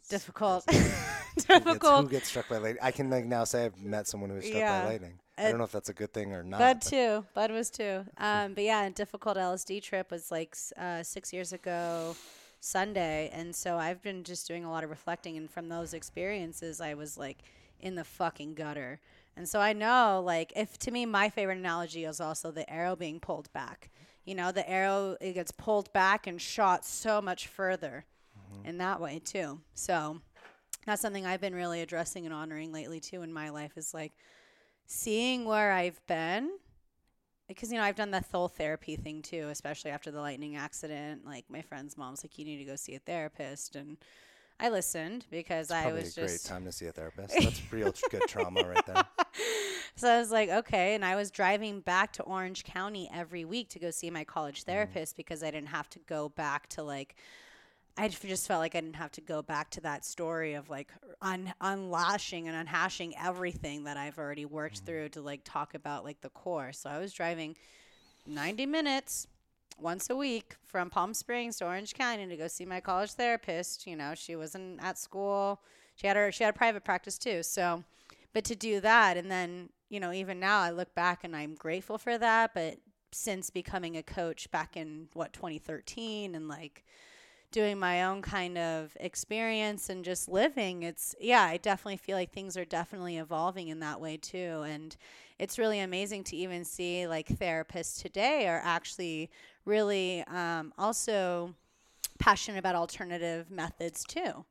Speaker 1: difficult.
Speaker 2: difficult. Who gets, who gets, struck by lightning? I can like now say I've met someone who was struck yeah. by lightning. I don't know if that's a good thing or not.
Speaker 1: Bud too. Bud was too. Um, but yeah, a difficult LSD trip was like uh, six years ago. Sunday. And so I've been just doing a lot of reflecting. And from those experiences, I was like in the fucking gutter. And so I know, like, if to me, my favorite analogy is also the arrow being pulled back. You know, the arrow, it gets pulled back and shot so much further mm-hmm. in that way, too. So that's something I've been really addressing and honoring lately, too, in my life is like seeing where I've been because you know I've done the whole therapy thing too, especially after the lightning accident. Like my friend's mom's like, you need to go see a therapist, and I listened because
Speaker 2: it's
Speaker 1: I was
Speaker 2: a
Speaker 1: just
Speaker 2: great time to see a therapist. That's real good trauma right there.
Speaker 1: So I was like, okay, and I was driving back to Orange County every week to go see my college mm-hmm. therapist mm. because I didn't have to go back to like I just felt like I didn't have to go back to that story of like un- unlashing and unhashing everything that I've already worked mm-hmm. through to like talk about like the core. So I was driving 90 minutes once a week from Palm Springs to Orange County to go see my college therapist. You know, she wasn't at school. She had her she had a private practice too. So, but to do that and then, you know, even now I look back and I'm grateful for that, but since becoming a coach back in what 2013 and like doing my own kind of experience and just living it's yeah i definitely feel like things are definitely evolving in that way too. And it's really amazing to even see like therapists today are actually really um, also passionate about alternative methods too.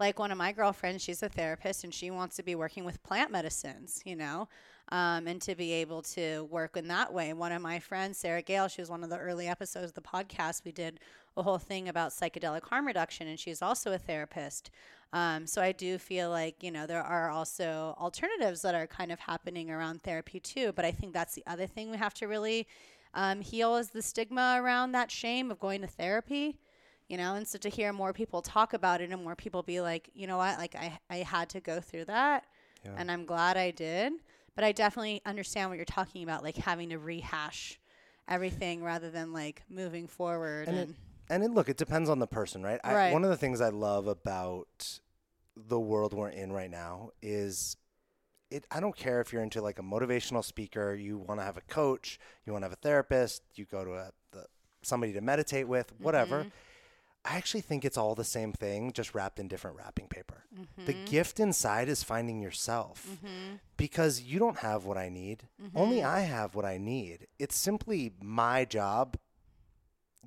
Speaker 1: Like one of my girlfriends she's a therapist and she wants to be working with plant medicines you know um, and to be able to work in that way. One of my friends, Sarah Gale, she was one of the early episodes of the podcast. We did a whole thing about psychedelic harm reduction, and she's also a therapist. Um, so I do feel like, you know, there are also alternatives that are kind of happening around therapy too. But I think that's the other thing we have to really um, heal is the stigma around that shame of going to therapy you know and so to hear more people talk about it and more people be like you know what like i, I had to go through that yeah. and i'm glad i did but i definitely understand what you're talking about like having to rehash everything rather than like moving forward
Speaker 2: and, and it, and it, look, it depends on the person, right?
Speaker 1: right.
Speaker 2: I, one of the things I love about the world we're in right now is it. I don't care if you're into like a motivational speaker, you want to have a coach, you want to have a therapist, you go to a the, somebody to meditate with, whatever. Mm-hmm. I actually think it's all the same thing, just wrapped in different wrapping paper. Mm-hmm. The gift inside is finding yourself mm-hmm. because you don't have what I need. Only mm-hmm. I have what I need. It's simply my job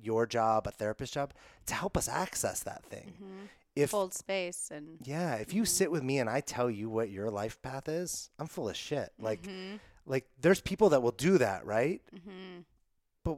Speaker 2: your job, a therapist job, to help us access that thing.
Speaker 1: Mm-hmm. If hold space and
Speaker 2: yeah, if you mm-hmm. sit with me and I tell you what your life path is, I'm full of shit. Like, mm-hmm. like there's people that will do that, right? But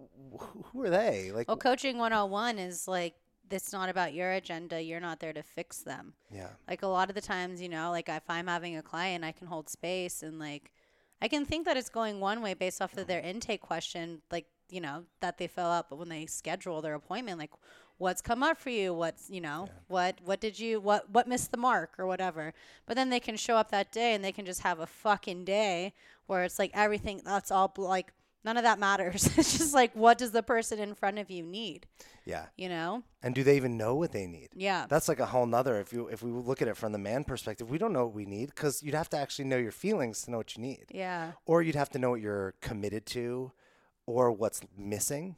Speaker 2: who are they? Like,
Speaker 1: well, coaching 101 is like it's not about your agenda. You're not there to fix them.
Speaker 2: Yeah.
Speaker 1: Like a lot of the times, you know, like if I'm having a client, I can hold space and like I can think that it's going one way based off of their intake question. Like you know that they fill out but when they schedule their appointment like what's come up for you what's you know yeah. what what did you what what missed the mark or whatever but then they can show up that day and they can just have a fucking day where it's like everything that's all like none of that matters. It's just like what does the person in front of you need?
Speaker 2: Yeah.
Speaker 1: You know?
Speaker 2: And do they even know what they need?
Speaker 1: Yeah.
Speaker 2: That's like a whole nother if you if we look at it from the man perspective we don't know what we need because you'd have to actually know your feelings to know what you need.
Speaker 1: Yeah.
Speaker 2: Or you'd have to know what you're committed to or what's missing.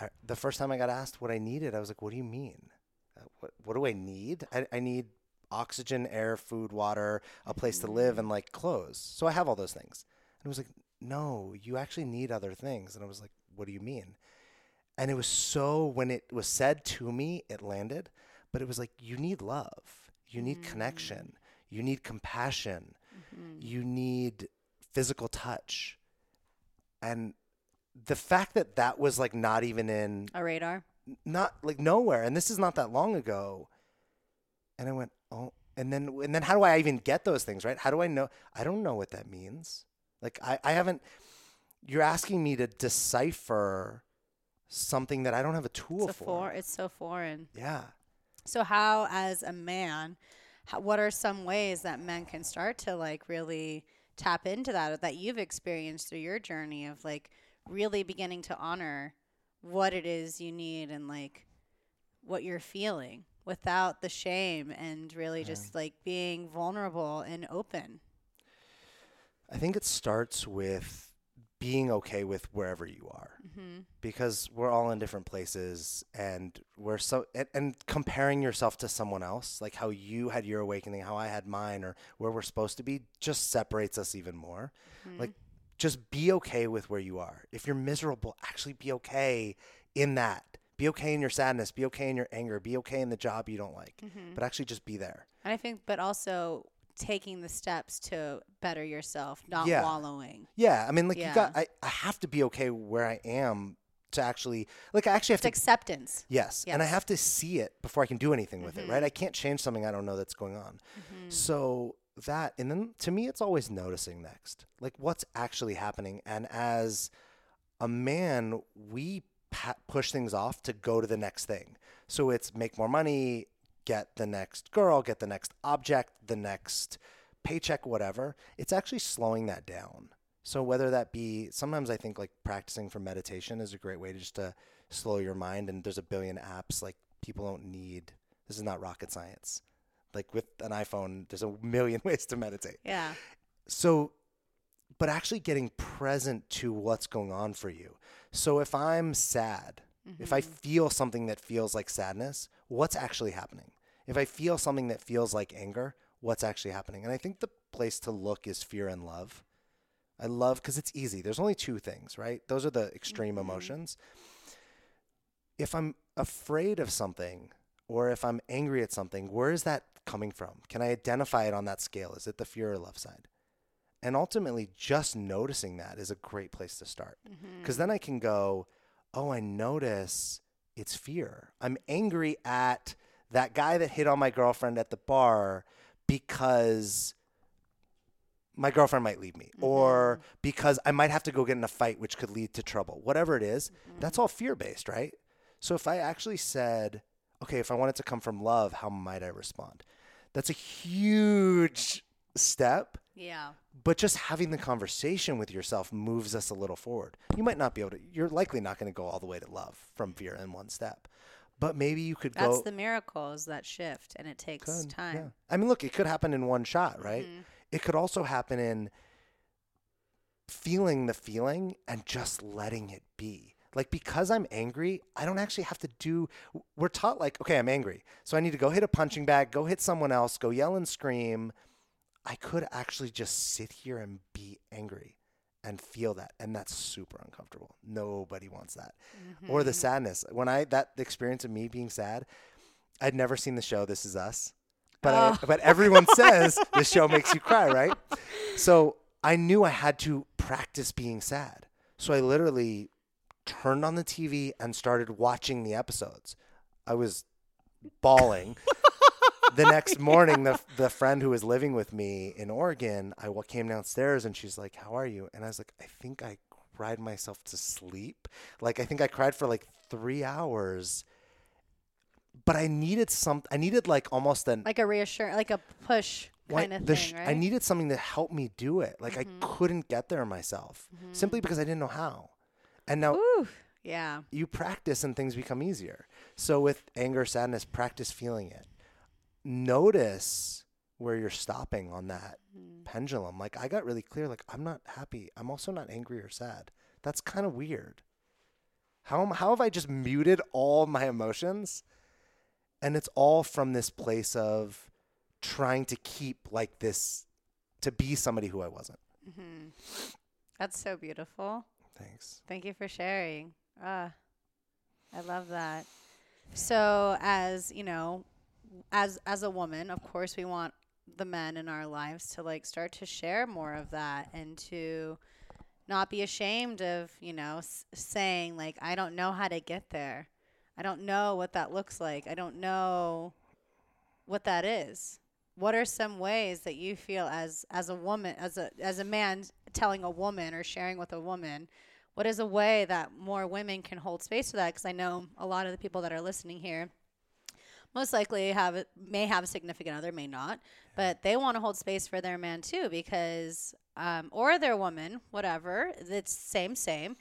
Speaker 2: I, the first time I got asked what I needed, I was like, "What do you mean? Uh, what what do I need? I, I need oxygen, air, food, water, a place to live, and like clothes. So I have all those things." And it was like, "No, you actually need other things." And I was like, "What do you mean?" And it was so when it was said to me, it landed. But it was like, "You need love. You need mm. connection. You need compassion. Mm-hmm. You need physical touch." And the fact that that was like not even in
Speaker 1: a radar,
Speaker 2: not like nowhere, and this is not that long ago. And I went, oh, and then and then how do I even get those things right? How do I know? I don't know what that means. Like I, I haven't. You're asking me to decipher something that I don't have a tool for.
Speaker 1: For, it's so foreign.
Speaker 2: Yeah.
Speaker 1: So how, as a man, how, what are some ways that men can start to like really tap into that that you've experienced through your journey of like really beginning to honor what it is you need and like what you're feeling without the shame and really yeah. just like being vulnerable and open.
Speaker 2: I think it starts with being okay with wherever you are mm-hmm. because we're all in different places and we're so and, and, comparing yourself to someone else like how you had your awakening how i had mine or where we're supposed to be just separates us even more mm-hmm. like just be okay with where you are. If you're miserable, actually be okay in that. Be okay in your sadness. Be okay in your anger. Be okay in the job you don't like. Mm-hmm. But actually just be there.
Speaker 1: And I think, but also taking the steps to better yourself, not yeah. wallowing.
Speaker 2: Yeah. I mean, like, yeah. you got, I, I have to be okay where I am to actually, like, I actually have
Speaker 1: it's
Speaker 2: to.
Speaker 1: acceptance.
Speaker 2: Yes. yes. And I have to see it before I can do anything with mm-hmm. it, right? I can't change something I don't know that's going on. Mm-hmm. So that and then to me it's always noticing next like what's actually happening and as a man we pa- push things off to go to the next thing so it's make more money get the next girl get the next object the next paycheck whatever it's actually slowing that down so whether that be sometimes i think like practicing for meditation is a great way to just to slow your mind and there's a billion apps like people don't need this is not rocket science like with an iPhone, there's a million ways to meditate.
Speaker 1: Yeah.
Speaker 2: So, but actually getting present to what's going on for you. So if I'm sad, mm-hmm. if I mm-hmm. feel something that feels like sadness, what's actually happening? If I feel something that feels like anger, what's actually happening? And I think the place to look is fear and love. I love because it's easy. There's only two things, right? Those are the extreme mm-hmm. emotions. If I'm afraid of something or if I'm angry at something, where is that coming from? Can I identify it on that scale? Is it the fear or love side? And ultimately, just noticing that is a great place to start. Because mm-hmm. then I can go, oh, I notice it's fear. I'm angry at that guy that hit on my girlfriend at the bar because my girlfriend might leave me mm-hmm. or because I might have to go get in a fight, which could lead to trouble. Whatever it is, mm-hmm. that's all fear based, right? So if I actually said, okay, if I wanted to come from love, how might I respond? That's a huge step.
Speaker 1: Yeah.
Speaker 2: But just having the conversation with yourself moves us a little forward. You might not be able to, you're likely not going to go all the way to love from fear in one step. But maybe you could
Speaker 1: That's
Speaker 2: go.
Speaker 1: That's the miracle is that shift, and it takes time. Yeah.
Speaker 2: I mean, look, it could happen in one shot, right? Mm-hmm. It could also happen in feeling the feeling and just letting it be. Like because I'm angry, I don't actually have to do we're taught like, okay, I'm angry. So I need to go hit a punching bag, go hit someone else, go yell and scream. I could actually just sit here and be angry and feel that and that's super uncomfortable. Nobody wants that. Mm-hmm. Or the mm-hmm. sadness. When I that experience of me being sad, I'd never seen the show This Is Us. But oh. I, but everyone says the show makes you cry, right? So I knew I had to practice being sad. So I literally turned on the TV and started watching the episodes. I was bawling. The next morning, the the friend who was living with me in Oregon, I came downstairs and she's like, "How are you?" And I was like, "I think I cried myself to sleep. Like I think I cried for like three hours." but I needed some. I needed like almost an
Speaker 1: like a reassurance, like a push kind of thing,
Speaker 2: sh-
Speaker 1: right?
Speaker 2: I needed something to help me do it. Like I mm-hmm. couldn't get there myself mm-hmm. simply because I didn't know how. And now
Speaker 1: Ooh, yeah.
Speaker 2: you practice and things become easier. So with anger, sadness, practice feeling it. Notice where you're stopping on that pendulum. Like I got really clear like I'm not happy. I'm also not angry or sad. That's kind of weird. How am, how have I just muted all my emotions? And it's all from this place of trying to keep like this to be somebody who I wasn't.
Speaker 1: Mm-hmm. That's so beautiful.
Speaker 2: Thanks.
Speaker 1: Thank you for sharing. Ah, I love that. So, as you know, as as a woman, of course, we want the men in our lives to like start to share more of that and to not be ashamed of you know s- saying like I don't know how to get there. I don't know what that looks like. I don't know what that is. What are some ways that you feel as as a woman as a as a man telling a woman or sharing with a woman what is a way that more women can hold space for that because i know a lot of the people that are listening here most likely have may have a significant other may not but they want to hold space for their man too because um, or their woman whatever it's same same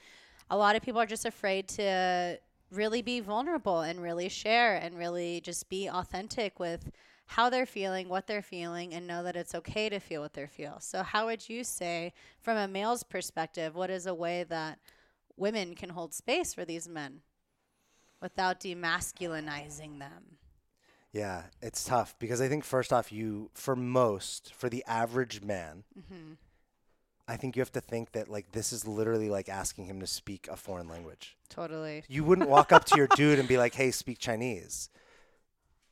Speaker 1: a lot of people are just afraid to really be vulnerable and really share and really just be authentic with how they're feeling, what they're feeling, and know that it's okay to feel what they feel. So, how would you say, from a male's perspective, what is a way that women can hold space for these men without demasculinizing them?
Speaker 2: Yeah, it's tough because I think first off, you for most for the average man,
Speaker 1: Mm-hmm.
Speaker 2: I think you have to think that like this is literally like asking him to speak a foreign language.
Speaker 1: Totally.
Speaker 2: You wouldn't walk up to your dude and be like, "Hey, speak Chinese."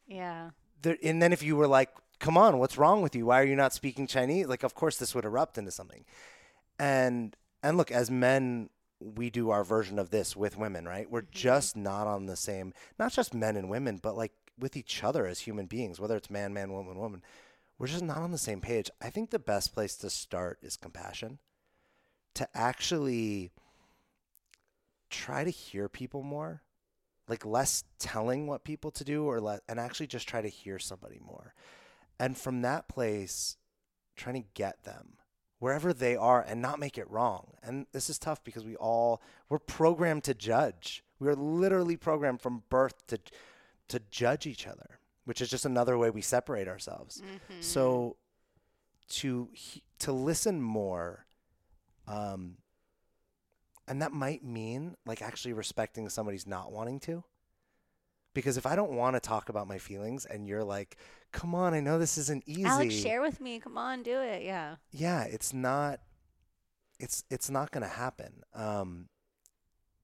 Speaker 1: Yeah.
Speaker 2: There, and then if you were like, "Come on, what's wrong with you? Why are you not speaking Chinese?" Like, of course, this would erupt into something. And and look, as men, we do our version of this with women, right? We're just not on the same, not just men and women, but like with each other as human beings, whether it's man, man, woman, woman. We're just not on the same page. I think the best place to start is compassion. To actually try to hear people more, like less telling what people to do, or let, and actually just try to hear somebody more. And from that place, trying to get them wherever they are and not make it wrong. And this is tough because we all we're programmed to judge. We are literally programmed from birth to to judge each other, which is just another way we separate ourselves. So to to listen more um and that might mean like actually respecting somebody's not wanting to. Because if I don't want to talk about my feelings and you're like, "Come on, I know this isn't easy."
Speaker 1: Alex, share with me. Come on, do it. Yeah.
Speaker 2: yeah, it's not it's it's not going to happen. Um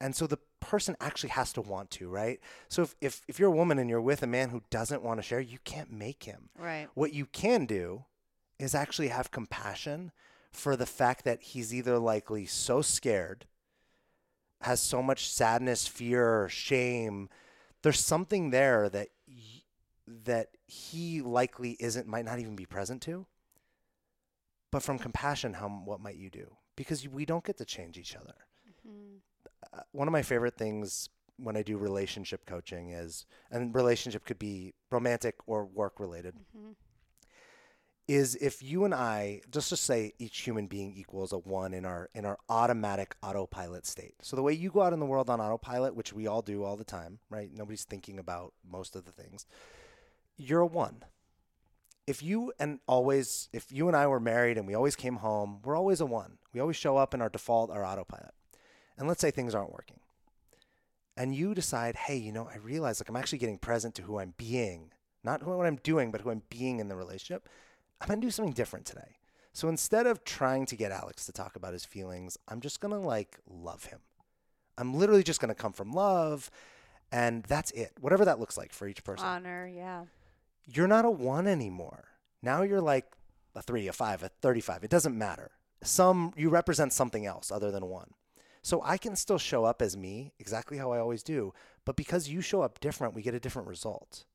Speaker 2: and so the person actually has to want to, right? So if, if if you're a woman and you're with a man who doesn't want to share, you can't make him.
Speaker 1: Right.
Speaker 2: What you can do is actually have compassion for the fact that he's either likely so scared, has so much sadness, fear, shame. There's something there that y- that he likely isn't might not even be present to. But from compassion, how what might you do? Because we don't get to change each other. Uh, Uh, one of my favorite things when I do relationship coaching is, and relationship could be romantic or work related, mm-hmm. is if you and I just to say each human being equals a one in our in our automatic autopilot state. So the way you go out in the world on autopilot, which we all do all the time, right? Nobody's thinking about most of the things. You're a one. If you and always if you and I were married and we always came home, we're always a one. We always show up in our default our autopilot. And let's say things aren't working. And you decide, hey, you know, I realize like I'm actually getting present to who I'm being, not who, what I'm doing, but who I'm being in the relationship. I'm going to do something different today. So instead of trying to get Alex to talk about his feelings, I'm just going to like love him. I'm literally just going to come from love. And that's it, whatever that looks like for each person.
Speaker 1: Honor. Yeah.
Speaker 2: You're not a one anymore. Now you're like a three, a five, a 35. It doesn't matter. Some, you represent something else other than one. So I can still show up as me, exactly how I always do. But because you show up different, we get a different result.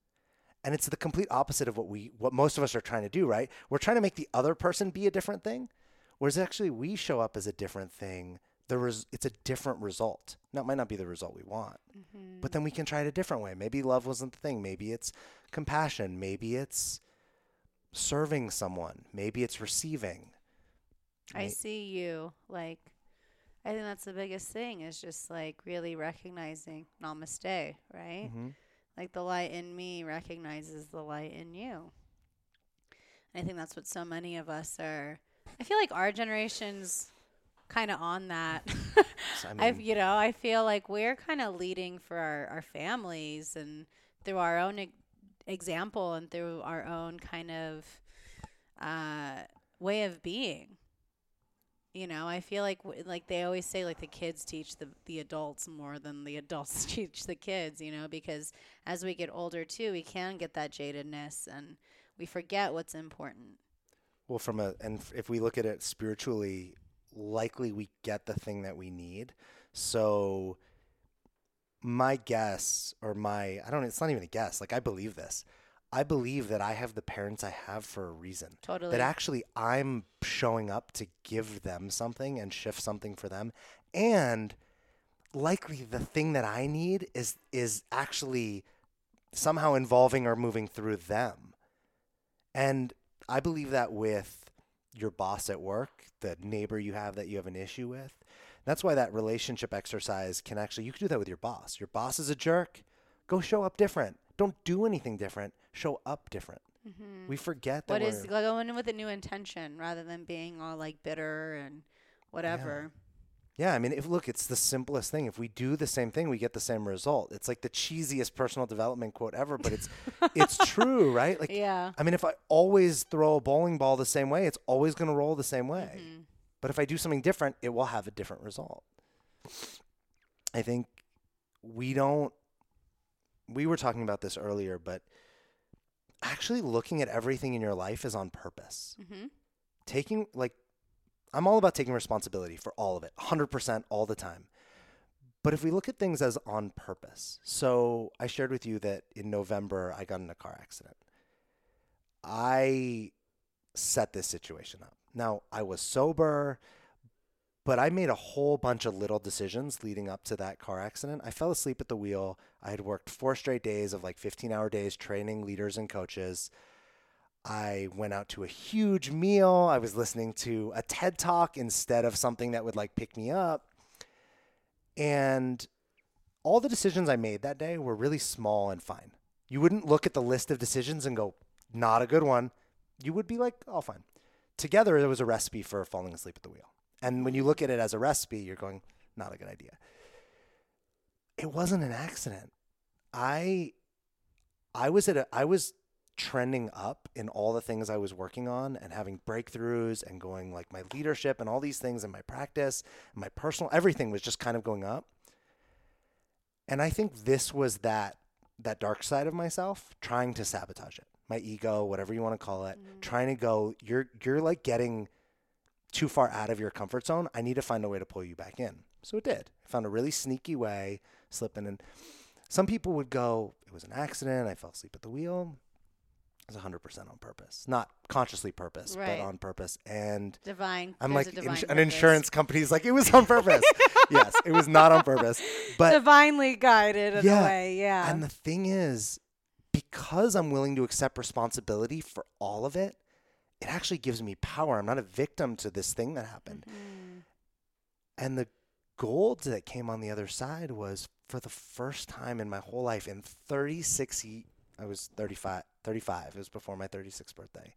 Speaker 2: And it's the complete opposite of what we what most of us are trying to do, right? We're trying to make the other person be a different thing, whereas actually we show up as a different thing the res- it's a different result. Now, it might not be the result we want,
Speaker 1: Mm-hmm.
Speaker 2: but then we can try it a different way. Maybe love wasn't the thing. Maybe it's compassion. Maybe it's serving someone. Maybe it's receiving.
Speaker 1: I see you. Like, I think that's the biggest thing is just like really recognizing namaste, right?
Speaker 2: Mhm.
Speaker 1: Like the light in me recognizes the light in you. And I think that's what so many of us are. I feel like our generation's kind of on that.
Speaker 2: I
Speaker 1: I've,
Speaker 2: mean-
Speaker 1: you know, I feel like we're kind of leading for our, our families and through our own e- example and through our own kind of uh, way of being. You know, I feel like like they always say like the kids teach the the adults more than the adults teach the kids, you know, because as we get older too, we can get that jadedness and we forget what's important.
Speaker 2: Well, from a and if we look at it spiritually, likely we get the thing that we need. So my guess or my I don't it's not even a guess. Like I believe this. I believe that I have the parents I have for a reason.
Speaker 1: Totally.
Speaker 2: That actually I'm showing up to give them something and shift something for them. And likely the thing that I need is is actually somehow involving or moving through them. And I believe that with your boss at work, the neighbor you have that you have an issue with. That's why that relationship exercise can actually, you can do that with your boss. Your boss is a jerk. Go show up different. Don't do anything different. Show up different.
Speaker 1: mm-hmm.
Speaker 2: We forget that
Speaker 1: What is going in with a new intention rather than being all like bitter and whatever.
Speaker 2: Yeah, I mean, if look, it's the simplest thing. If we do the same thing, we get the same result. It's like the cheesiest personal development quote ever, but it's it's true, right? Like
Speaker 1: Yeah.
Speaker 2: I mean, if I always throw a bowling ball the same way, it's always going to roll the same way.
Speaker 1: Mhm.
Speaker 2: But if I do something different, it will have a different result. I think we don't, we were talking about this earlier, but actually looking at everything in your life is on purpose.
Speaker 1: Mhm.
Speaker 2: Taking, like, I'm all about taking responsibility for all of it, 100% all the time. But if we look at things as on purpose, so I shared with you that in November I got in a car accident. I set this situation up. Now, I was sober, but I made a whole bunch of little decisions leading up to that car accident. I fell asleep at the wheel. I had worked four straight days of like 15 hour days training leaders and coaches. I went out to a huge meal. I was listening to a TED talk instead of something that would like pick me up. And all the decisions I made that day were really small and fine. You wouldn't look at the list of decisions and go, not a good one. You would be like, oh, fine. Together, it was a recipe for falling asleep at the wheel. And when you look at it as a recipe, you're going, not a good idea. It wasn't an accident. I, I was at a, I was trending up in all the things I was working on and having breakthroughs and going like my leadership and all these things and my practice and my personal everything was just kind of going up. And I think this was that that dark side of myself trying to sabotage it. My ego, whatever you want to call it, mm. trying to go you're you're like getting too far out of your comfort zone. I need to find a way to pull you back in. So it did. I found a really sneaky way slipping in. Some people would go, it was an accident. I fell asleep at the wheel. It was 100% on purpose. Not consciously purpose,
Speaker 1: Right.
Speaker 2: but on purpose. And
Speaker 1: Divine.
Speaker 2: I'm
Speaker 1: there's
Speaker 2: like,
Speaker 1: divine
Speaker 2: ins- an insurance company's like, it was on purpose. yes, it was not on purpose. But
Speaker 1: divinely guided in
Speaker 2: Yeah,
Speaker 1: a way. Yeah.
Speaker 2: and the thing is, because I'm willing to accept responsibility for all of it, it actually gives me power. I'm not a victim to this thing that happened.
Speaker 1: Mhm.
Speaker 2: And the gold that came on the other side was for the first time in my whole life in 36 I was 35 35 it was before my 36th birthday.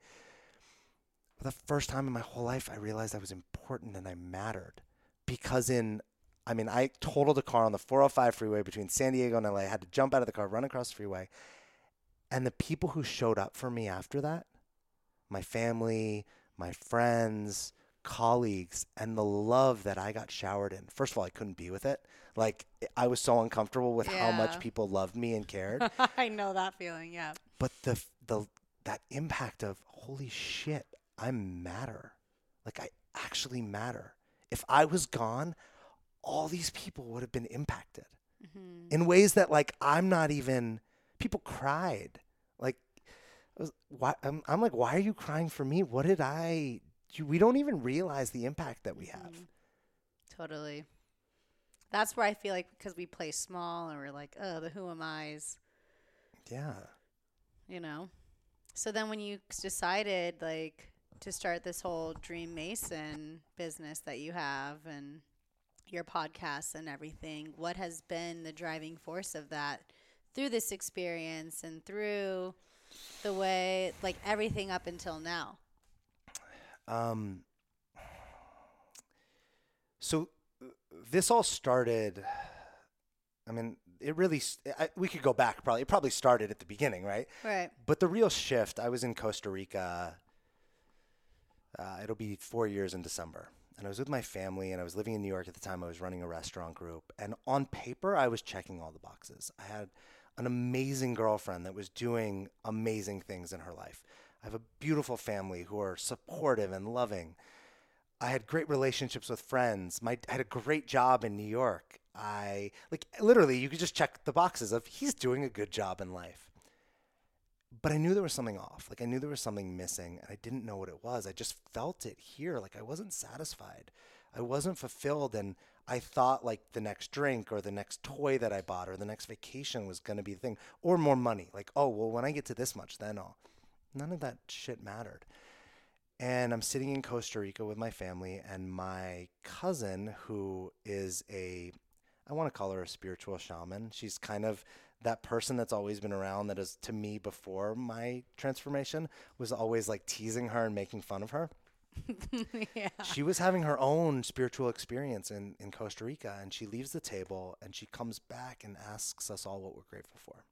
Speaker 2: For the first time in my whole life I realized I was important and I mattered because in I mean I totaled a car on the 405 freeway between San Diego and LA. I had to jump out of the car, run across the freeway. And the people who showed up for me after that, my family, my friends, colleagues, and the love that I got showered in. First of all, I couldn't be with it. Like I was so uncomfortable with how much people loved me and cared.
Speaker 1: I know that feeling. Yeah.
Speaker 2: but the the that impact of holy shit, I matter. Like I actually matter. If I was gone, all these people would have been impacted
Speaker 1: hmm
Speaker 2: in ways that like I'm not even. People cried. Like, was, why? I'm, I'm like, why are you crying for me? What did I? You, we don't even realize the impact that we have.
Speaker 1: Mhm. Totally. That's where I feel like because we play small and we're like, oh, the who am I's.
Speaker 2: Yeah.
Speaker 1: You know? So then when you decided like to start this whole DreamMason business that you have and your podcasts and everything, what has been the driving force of that through this experience and through the way like everything up until now?
Speaker 2: Um so this all started I mean, it really I, we could go back probably it probably started at the beginning right?
Speaker 1: Right.
Speaker 2: But the real shift i was in costa rica uh, it'll be four years in december. And i was with my family and i was living in new york at the time i was running a restaurant group. And on paper i was checking all the boxes. I had an amazing girlfriend that was doing amazing things in her life i have a beautiful family who are supportive and loving I had great relationships with friends. My I had a great job in New York. I like literally you could just check the boxes of he's doing a good job in life. But I knew there was something off. Like I knew there was something missing and I didn't know what it was. I just felt it here. Like I wasn't satisfied. I wasn't fulfilled and I thought like the next drink or the next toy that I bought or the next vacation was going to be the thing or more money. Like, oh, well when I get to this much then I'll none of that shit mattered. And I'm sitting in Costa Rica with my family and my cousin who is a I want to call her a spiritual shaman. She's kind of that person that's always been around that is to me before my transformation was always like teasing her and making fun of her. yeah. She was having her own spiritual experience in, in Costa Rica and she leaves the table and she comes back and asks us all what we're grateful for.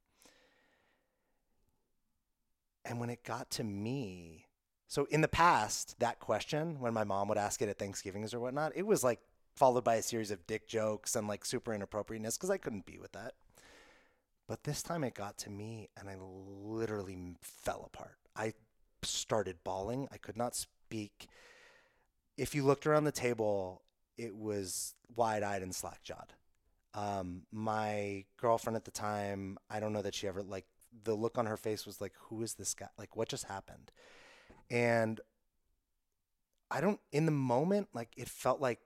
Speaker 2: And when it got to me, so in the past, that question, when my mom would ask it at Thanksgivings or whatnot, it was like followed by a series of dick jokes and like super inappropriateness because I couldn't be with that. But this time it got to me and I literally fell apart. I started bawling. I could not speak. If you looked around the table, it was wide eyed and slack jawed. Um, my girlfriend at the time, I don't know that she ever, like, the look on her face was like, who is this guy? Like, what just happened? And I don't, in the moment, like, it felt like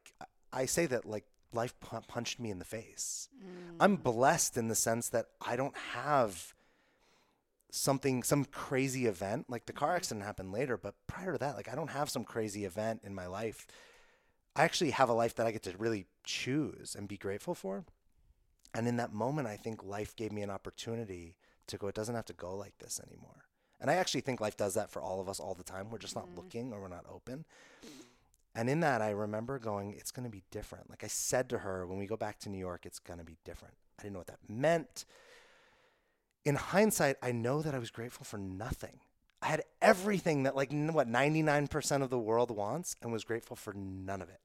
Speaker 2: I say that like life punched me in the face. Mm. I'm blessed in the sense that I don't have something some crazy event like the car mm-hmm. accident happened later but prior to that like I don't have some crazy event in my life. I actually have a life that I get to really choose and be grateful for. And in that moment I think life gave me an opportunity to go it doesn't have to go like this anymore. And I actually think life does that for all of us all the time. We're just not mm. looking or we're not open. And in that, I remember going, it's going to be different. Like I said to her, when we go back to New York, it's going to be different. I didn't know what that meant. In hindsight, I know that I was grateful for nothing. I had everything that, like, what, 99% of the world wants, and was grateful for none of it.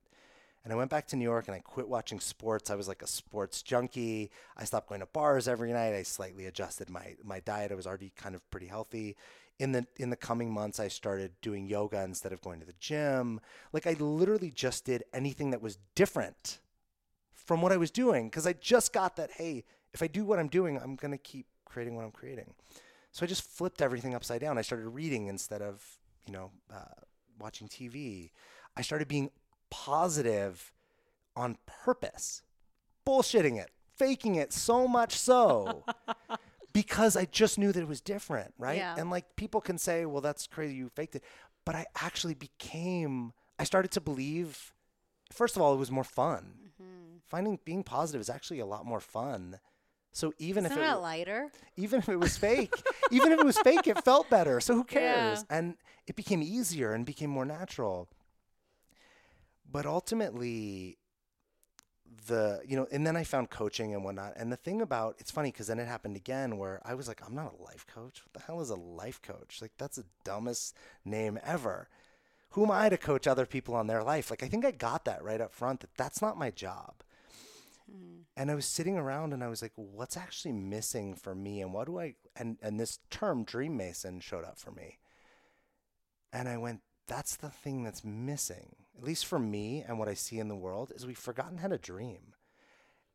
Speaker 2: And I went back to New York and I quit watching sports. I was like a sports junkie. I stopped going to bars every night. I slightly adjusted my, my diet. I was already kind of pretty healthy in the in the coming months I started doing yoga instead of going to the gym. Like I literally just did anything that was different from what I was doing because I just got that hey, if I do what I'm doing, I'm going to keep creating what I'm creating. So I just flipped everything upside down. I started reading instead of, you know, uh, watching TV. I started being positive on purpose, bullshitting it, faking it so much so because I just knew that it was different, right? Yeah. And like people can say, well, that's crazy, you faked it. But I actually became, I started to believe, first of all, it was more fun. Mm-hmm. Finding being positive is actually a lot more fun. So even
Speaker 1: Isn't
Speaker 2: if it
Speaker 1: was lighter,
Speaker 2: even if it was fake, even if it was fake, it felt better. So who cares? Yeah. And it became easier and became more natural. But ultimately, the you know and then i found coaching and whatnot and the thing about it's funny because then it happened again where i was like i'm not a life coach what the hell is a life coach like that's the dumbest name ever who am i to coach other people on their life like i think i got that right up front that that's not my job mm. and i was sitting around and i was like what's actually missing for me and what do i and and this term dream mason showed up for me and i went that's the thing that's missing, at least for me and what I see in the world, is we've forgotten how to dream.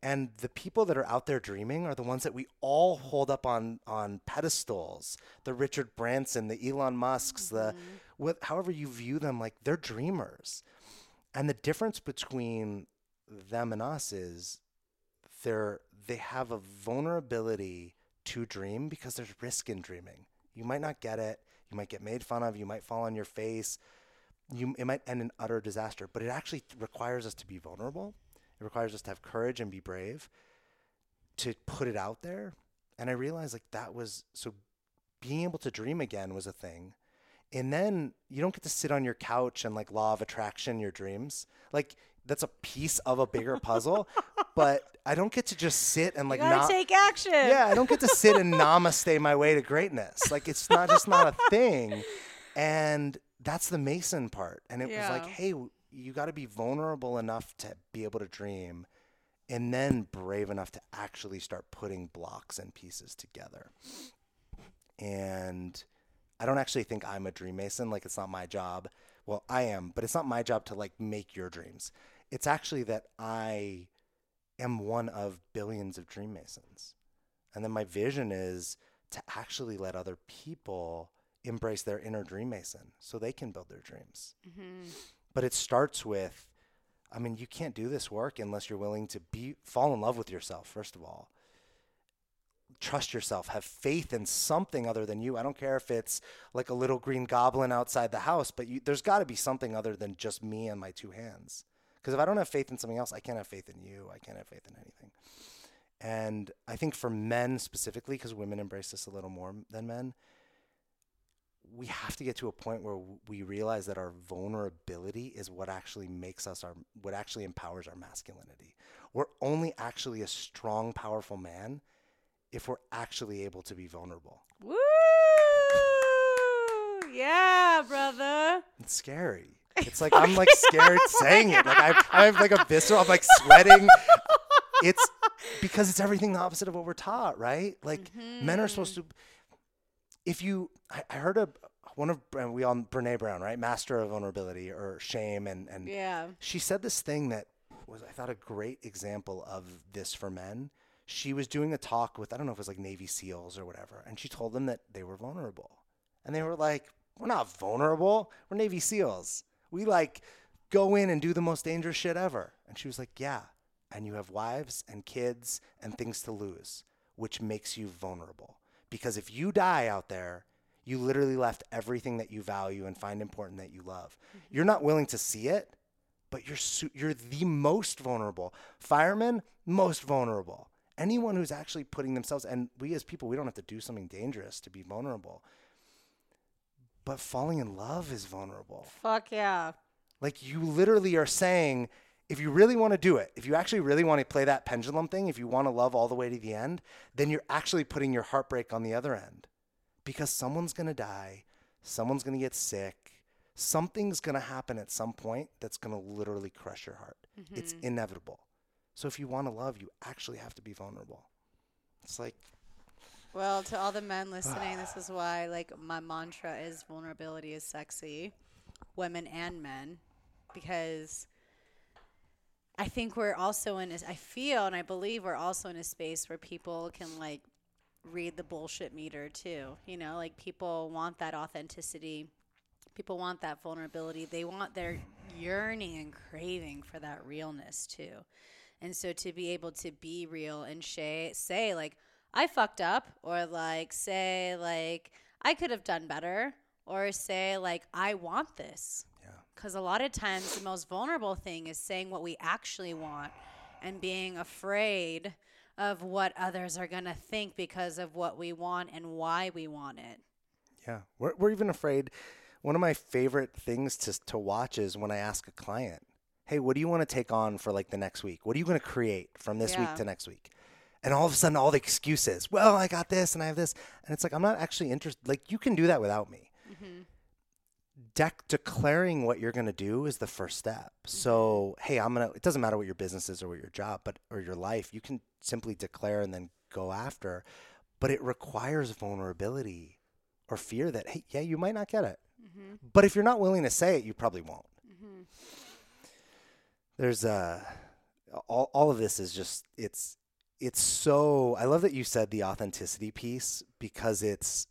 Speaker 2: And the people that are out there dreaming are the ones that we all hold up on on pedestals. The Richard Branson, the Elon Musks, mm-hmm. the what, however you view them, like they're dreamers. And the difference between them and us is they're they have a vulnerability to dream because there's risk in dreaming. You might not get it. You might get made fun of. You might fall on your face. You it might end in utter disaster. But it actually requires us to be vulnerable. It requires us to have courage and be brave to put it out there. And I realized like that was so being able to dream again was a thing. And then you don't get to sit on your couch and like law of attraction your dreams. Like that's a piece of a bigger puzzle, but I don't get to just sit and like
Speaker 1: not take action.
Speaker 2: Yeah, I don't get to sit and namaste my way to greatness. Like it's not just not a thing. And that's the Mason part. And it yeah. was like, hey, you got to be vulnerable enough to be able to dream and then brave enough to actually start putting blocks and pieces together. And I don't actually think I'm a dream mason. Like it's not my job. Well, I am, but it's not my job to like make your dreams. It's actually that I am one of billions of dream masons. And then my vision is to actually let other people embrace their inner dream mason so they can build their dreams. Mm-hmm. But it starts with I mean, you can't do this work unless you're willing to be fall in love with yourself first of all. Trust yourself, have faith in something other than you. I don't care if it's like a little green goblin outside the house, but you, there's got to be something other than just me and my two hands. Because if I don't have faith in something else, I can't have faith in you. I can't have faith in anything. And I think for men specifically, because women embrace this a little more than men, we have to get to a point where we realize that our vulnerability is what actually makes us our what actually empowers our masculinity. We're only actually a strong, powerful man if we're actually able to be vulnerable.
Speaker 1: Woo! Yeah, brother.
Speaker 2: It's scary. It's like I'm like scared saying it. Like I, I have like a visceral. I'm like sweating. It's because it's everything the opposite of what we're taught, right? Like mm-hmm. men are supposed to if you, I, I heard a one of we all Brene Brown, right, master of vulnerability or shame, and and
Speaker 1: yeah,
Speaker 2: she said this thing that was I thought a great example of this for men. She was doing a talk with I don't know if it was like Navy SEALs or whatever, and she told them that they were vulnerable, and they were like, "We're not vulnerable. We're Navy SEALs. We like go in and do the most dangerous shit ever." And she was like, "Yeah." And you have wives and kids and things to lose, which makes you vulnerable. Because if you die out there, you literally left everything that you value and find important that you love. Mm-hmm. You're not willing to see it, but you're su- you're the most vulnerable. Firemen, most vulnerable. Anyone who's actually putting themselves and we as people, we don't have to do something dangerous to be vulnerable. But falling in love is vulnerable.
Speaker 1: Fuck yeah.
Speaker 2: Like you literally are saying, if you really want to do it, if you actually really want to play that pendulum thing, if you want to love all the way to the end, then you're actually putting your heartbreak on the other end because someone's going to die, someone's going to get sick, something's going to happen at some point that's going to literally crush your heart. Mm-hmm. It's inevitable. So if you want to love, you actually have to be vulnerable. It's like
Speaker 1: well, to all the men listening, this is why like my mantra is vulnerability is sexy, women and men, because I think we're also in. A, I feel and I believe we're also in a space where people can like read the bullshit meter too. You know, like people want that authenticity. People want that vulnerability. They want their yearning and craving for that realness too. And so to be able to be real and say, say like I fucked up or like say like I could have done better or say like I want this. Yeah. Because a lot of times the most vulnerable thing is saying what we actually want and being afraid of what others are going to think because of what we want and why we want it.
Speaker 2: Yeah. We're, we're even afraid. One of my favorite things to, to watch is when I ask a client, hey, what do you want to take on for like the next week? What are you going to create from this yeah. week to next week? And all of a sudden, all the excuses. Well, I got this and I have this. And it's like, I'm not actually interested. Like, you can do that without me. Mm-hmm declaring what you're going to do is the first step. So, mm-hmm. hey, I'm going to, it doesn't matter what your business is or what your job, but, or your life, you can simply declare and then go after. But it requires vulnerability or fear that, hey, yeah, you might not get it. Mm-hmm. But if you're not willing to say it, you probably won't. Mm-hmm. There's uh, all, all of this is just, it's, it's so, I love that you said the authenticity piece because it's,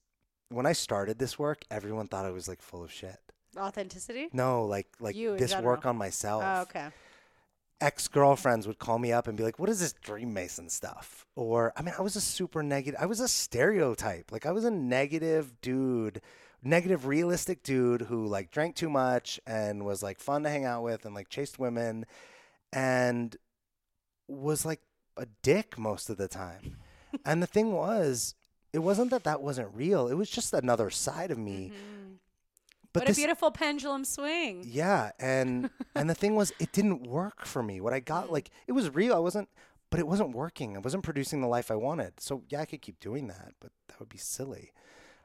Speaker 2: when I started this work, everyone thought I was like full of shit.
Speaker 1: Authenticity?
Speaker 2: No, like like
Speaker 1: You
Speaker 2: this work on myself.
Speaker 1: Oh, okay.
Speaker 2: ex girlfriends would call me up and be like, "What is this DreamMason stuff?" Or I mean, I was a super negative. I was a stereotype. Like I was a negative dude, negative realistic dude who like drank too much and was like fun to hang out with and like chased women, and was like a dick most of the time. and the thing was, it wasn't that that wasn't real. It was just another side of me.
Speaker 1: Mm-hmm. But what this, a beautiful pendulum swing.
Speaker 2: Yeah, and and the thing was, it didn't work for me. What I got, like, it was real. I wasn't, but it wasn't working. I wasn't producing the life I wanted. So yeah, I could keep doing that, but that would be silly.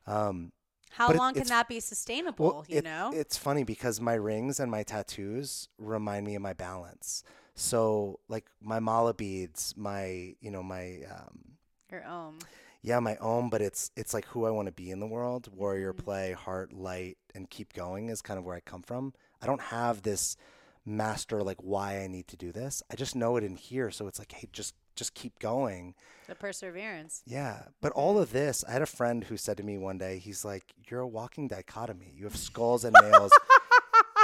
Speaker 2: Um,
Speaker 1: How long it, can that be sustainable? Well, you
Speaker 2: it,
Speaker 1: know,
Speaker 2: it's funny because my rings and my tattoos remind me of my balance. So like my mala beads, my you know my um,
Speaker 1: your own
Speaker 2: yeah, my own, but it's it's like who I want to be in the world. Warrior mm-hmm. play, heart, light, and keep going is kind of where I come from. I don't have this master like why I need to do this. I just know it in here, so it's like, hey, just just keep going.
Speaker 1: The perseverance.
Speaker 2: Yeah, but all of this, I had a friend who said to me one day, he's like, "You're a walking dichotomy. You have skulls and nails,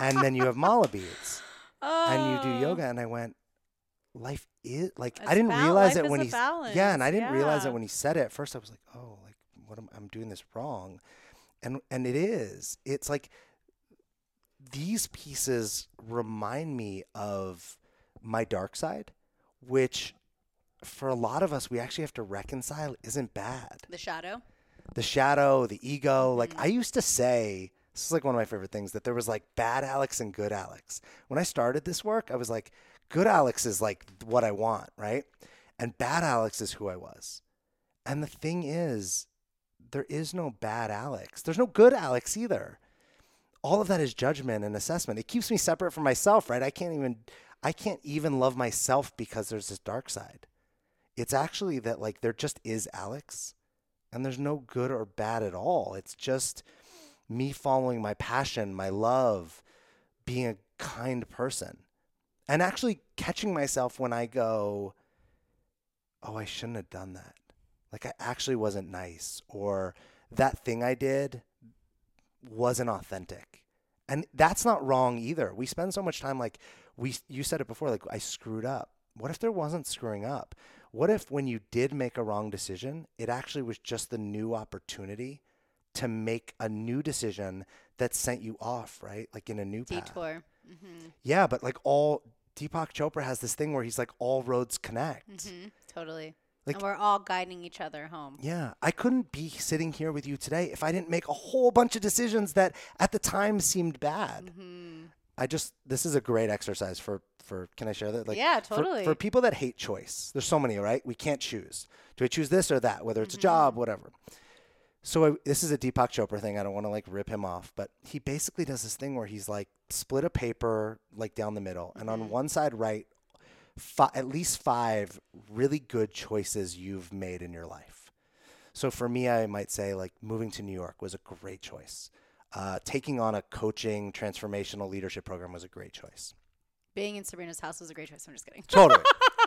Speaker 2: and then you have mala beads, oh. and you do yoga." And I went, life is like it's I didn't realize it when he yeah, and I didn't yeah. realize it when he said it. First, I was like, oh, like what am I'm doing this wrong, and and it is. It's like these pieces remind me of my dark side, which for a lot of us we actually have to reconcile isn't bad.
Speaker 1: The shadow.
Speaker 2: The shadow, the ego. Mm-hmm. Like I used to say. This is like one of my favorite things that there was like bad Alex and good Alex. When I started this work, I was like, good Alex is like what I want, right? And bad Alex is who I was. And the thing is, there is no bad Alex. There's no good Alex either. All of that is judgment and assessment. It keeps me separate from myself, right? I can't even I can't even love myself because there's this dark side. It's actually that like there just is Alex and there's no good or bad at all. It's just me following my passion, my love, being a kind person and actually catching myself when I go, oh, I shouldn't have done that. Like I actually wasn't nice, or that thing I did wasn't authentic. And that's not wrong either. We spend so much time like we you said it before like I screwed up. What if there wasn't screwing up? What if when you did make a wrong decision, it actually was just the new opportunity to make a new decision that sent you off, right? Like in a new
Speaker 1: detour.
Speaker 2: Path. Mm-hmm. Yeah, but like all Deepak Chopra has this thing where he's like, all roads connect.
Speaker 1: Mm-hmm, totally. Like, and we're all guiding each other home.
Speaker 2: Yeah. I couldn't be sitting here with you today if I didn't make a whole bunch of decisions that at the time seemed bad. Mm-hmm. I just, this is a great exercise for, for, can I share that?
Speaker 1: Like, yeah, totally.
Speaker 2: For, for people that hate choice, there's so many, right? We can't choose. Do I choose this or that, whether it's mm-hmm. a job, whatever. So I, this is a Deepak Chopra thing. I don't want to like rip him off, but he basically does this thing where he's like split a paper like down the middle, and on mm-hmm. one side write fi- at least five really good choices you've made in your life. So for me, I might say like moving to New York was a great choice. Uh, taking on a coaching transformational leadership program was a great choice.
Speaker 1: Being in Sabrina's house was a great choice. I'm just kidding.
Speaker 2: Totally.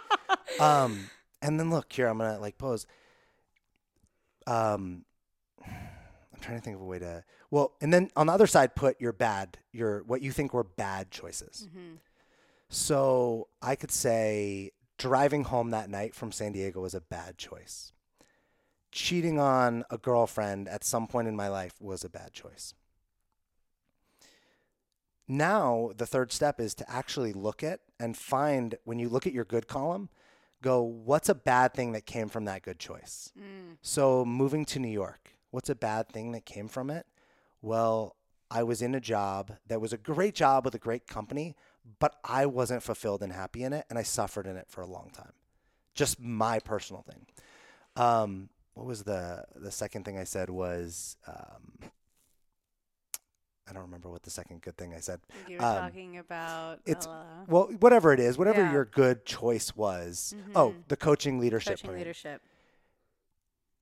Speaker 2: um, and then look here, I'm gonna like pose. Um, I'm trying to think of a way to. Well, and then on the other side, put your bad, your what you think were bad choices. Mm-hmm. So I could say driving home that night from San Diego was a bad choice. Cheating on a girlfriend at some point in my life was a bad choice. Now, the third step is to actually look at and find when you look at your good column, go, what's a bad thing that came from that good choice? Mm. So, moving to New York, What's a bad thing that came from it? Well, I was in a job that was a great job with a great company, but I wasn't fulfilled and happy in it, and I suffered in it for a long time. Just my personal thing. Um, what was the the second thing I said was um, I don't remember what the second good thing I said.
Speaker 1: You were um, talking about
Speaker 2: it's well, whatever it is, whatever yeah. your good choice was. Mm-hmm. Oh, the coaching leadership.
Speaker 1: Coaching leadership.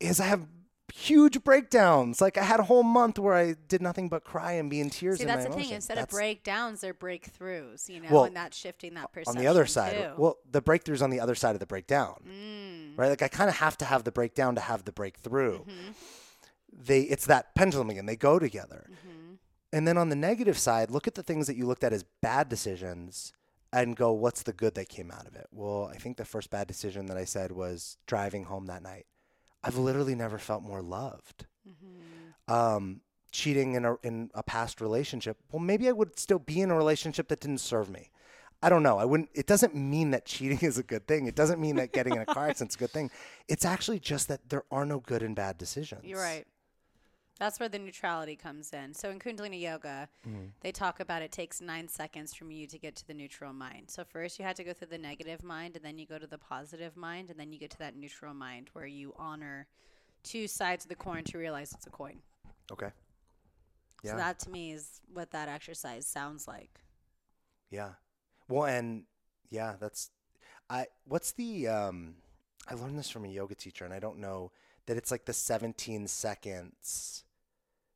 Speaker 2: Is I have huge breakdowns. Like I had a whole month where I did nothing but cry and be in tears.
Speaker 1: See, that's
Speaker 2: the
Speaker 1: thing. Instead that's of breakdowns, they're breakthroughs. You know, well, and that's shifting that perception.
Speaker 2: On the other side,
Speaker 1: too.
Speaker 2: well, the breakthroughs on the other side of the breakdown, mm. right? Like I kind of have to have the breakdown to have the breakthrough. Mm-hmm. They, it's that pendulum again. They go together. Mm-hmm. And then on the negative side, look at the things that you looked at as bad decisions and go, what's the good that came out of it? Well, I think the first bad decision that I said was driving home that night. I've literally never felt more loved. Mm-hmm. Um, cheating in a in a past relationship. Well, maybe I would still be in a relationship that didn't serve me. I don't know. I wouldn't. It doesn't mean that cheating is a good thing. It doesn't mean that getting in a car accident is a good thing. It's actually just that there are no good and bad decisions.
Speaker 1: You're right. That's where the neutrality comes in. So in Kundalini Yoga, mm-hmm. they talk about it takes nine seconds from you to get to the neutral mind. So first you have to go through the negative mind, and then you go to the positive mind, and then you get to that neutral mind where you honor two sides of the coin to realize it's a coin.
Speaker 2: Okay.
Speaker 1: Yeah. So that to me is what that exercise sounds like.
Speaker 2: Yeah. Well, and yeah, that's I. What's the um? I learned this from a yoga teacher, and I don't know that it's like the 17 seconds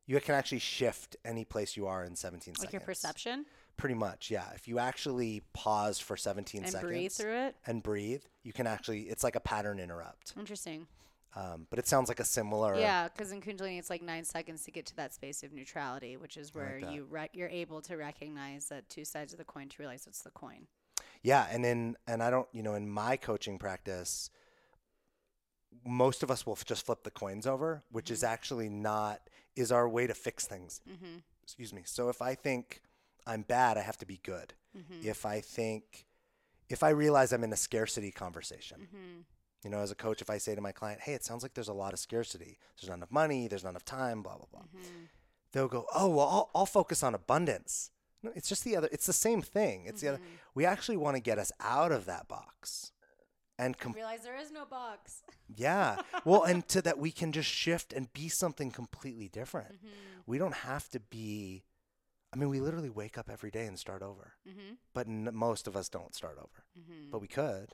Speaker 2: you can actually shift any place you are in 17
Speaker 1: like
Speaker 2: seconds.
Speaker 1: Like your perception?
Speaker 2: Pretty much, yeah. If you actually pause for 17
Speaker 1: and
Speaker 2: seconds.
Speaker 1: breathe through it?
Speaker 2: And breathe, you can actually, it's like a pattern interrupt.
Speaker 1: Interesting.
Speaker 2: Um, but it sounds like a similar.
Speaker 1: Yeah, because in Kundalini, it's like nine seconds to get to that space of neutrality, which is where like you re- you're able to recognize that two sides of the coin to realize it's the coin.
Speaker 2: Yeah, and in and I don't, you know, in my coaching practice, most of us will f- just flip the coins over, which mm-hmm. is actually not is our way to fix things. Mm-hmm. Excuse me. So if I think I'm bad, I have to be good. Mm-hmm. If I think, if I realize I'm in a scarcity conversation, mm-hmm. you know, as a coach, if I say to my client, hey, it sounds like there's a lot of scarcity, there's not enough money, there's not enough time, blah, blah, blah. Mm-hmm. They'll go, oh, well, I'll, I'll, focus on abundance. No, it's just the other, it's the same thing. It's the other, mm-hmm. we actually want to get us out of that box and
Speaker 1: com- realize there is no box.
Speaker 2: yeah. Well, and to that we can just shift and be something completely different. Mm-hmm. We don't have to be. I mean, we literally wake up every day and start over. Mm-hmm. But n- most of us don't start over. Mm-hmm. But we could,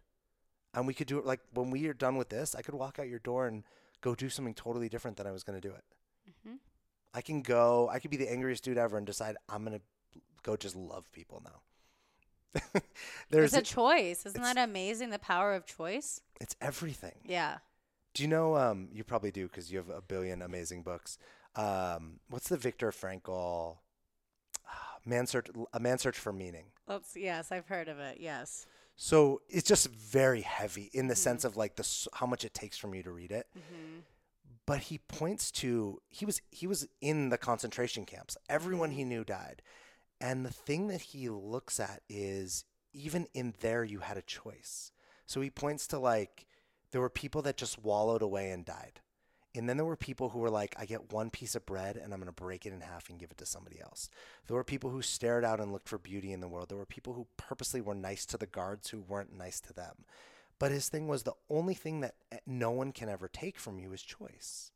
Speaker 2: and we could do it. Like when we are done with this, I could walk out your door and go do something totally different than I was going to do it. Mm-hmm. I can go. I could be the angriest dude ever and decide I'm going to go just love people now.
Speaker 1: There's it's a choice. Isn't that amazing? The power of choice.
Speaker 2: It's everything.
Speaker 1: Yeah.
Speaker 2: Do you know? Um, you probably do because you have a billion amazing books. Um, what's the Viktor Frankl? Man search, a man search for meaning.
Speaker 1: Oops, yes, I've heard of it. Yes.
Speaker 2: So it's just very heavy in the mm-hmm. sense of like the how much it takes from you to read it. Mm-hmm. But he points to he was he was in the concentration camps. Everyone he mm-hmm. knew died, and the thing that he looks at is even in there, you had a choice. So he points to like, there were people that just wallowed away and died. And then there were people who were like, I get one piece of bread and I'm going to break it in half and give it to somebody else. There were people who stared out and looked for beauty in the world. There were people who purposely were nice to the guards who weren't nice to them. But his thing was the only thing that eh, no one can ever take from you is choice.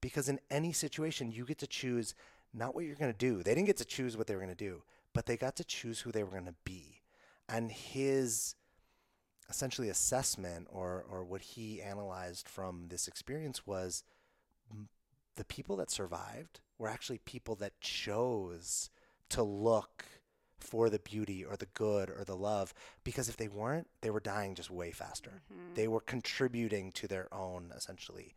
Speaker 2: Because in any situation, you get to choose not what you're going to do. They didn't get to choose what they were going to do, but they got to choose who they were going to be. And his essentially assessment or, or what he analyzed from this experience was the people that survived were actually people that chose to look for the beauty or the good or the love because if they weren't they were dying just way faster mm-hmm. they were contributing to their own essentially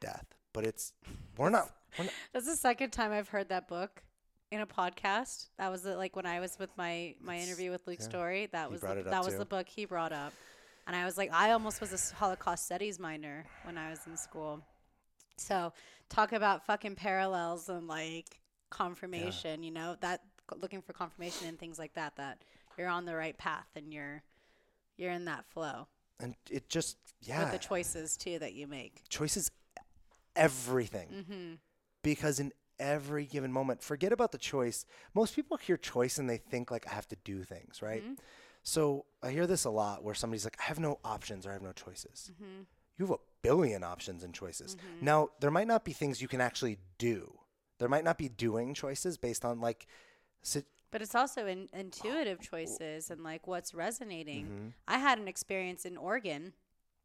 Speaker 2: death but it's we're not, we're not.
Speaker 1: That's the second time I've heard that book in a podcast. That was the, like when I was with my my interview with Luke yeah. Storey. That he was the, that was the book he brought up, and I was like, I almost was a Holocaust studies minor when I was in school. So talk about fucking parallels and like confirmation. Yeah. You know that looking for confirmation and things like that. That you're on the right path and you're you're in that flow.
Speaker 2: And it just yeah.
Speaker 1: With the choices too that you make.
Speaker 2: Choices everything. Mm-hmm. Because in every given moment, forget about the choice. Most people hear choice and they think like I have to do things, right? Mm-hmm. So I hear this a lot where somebody's like, I have no options or I have no choices. Mm-hmm. You have a billion options and choices. Mm-hmm. Now, there might not be things you can actually do. There might not be doing choices based on like.
Speaker 1: Si- but it's also in, intuitive choices and like what's resonating. Mm-hmm. I had an experience in Oregon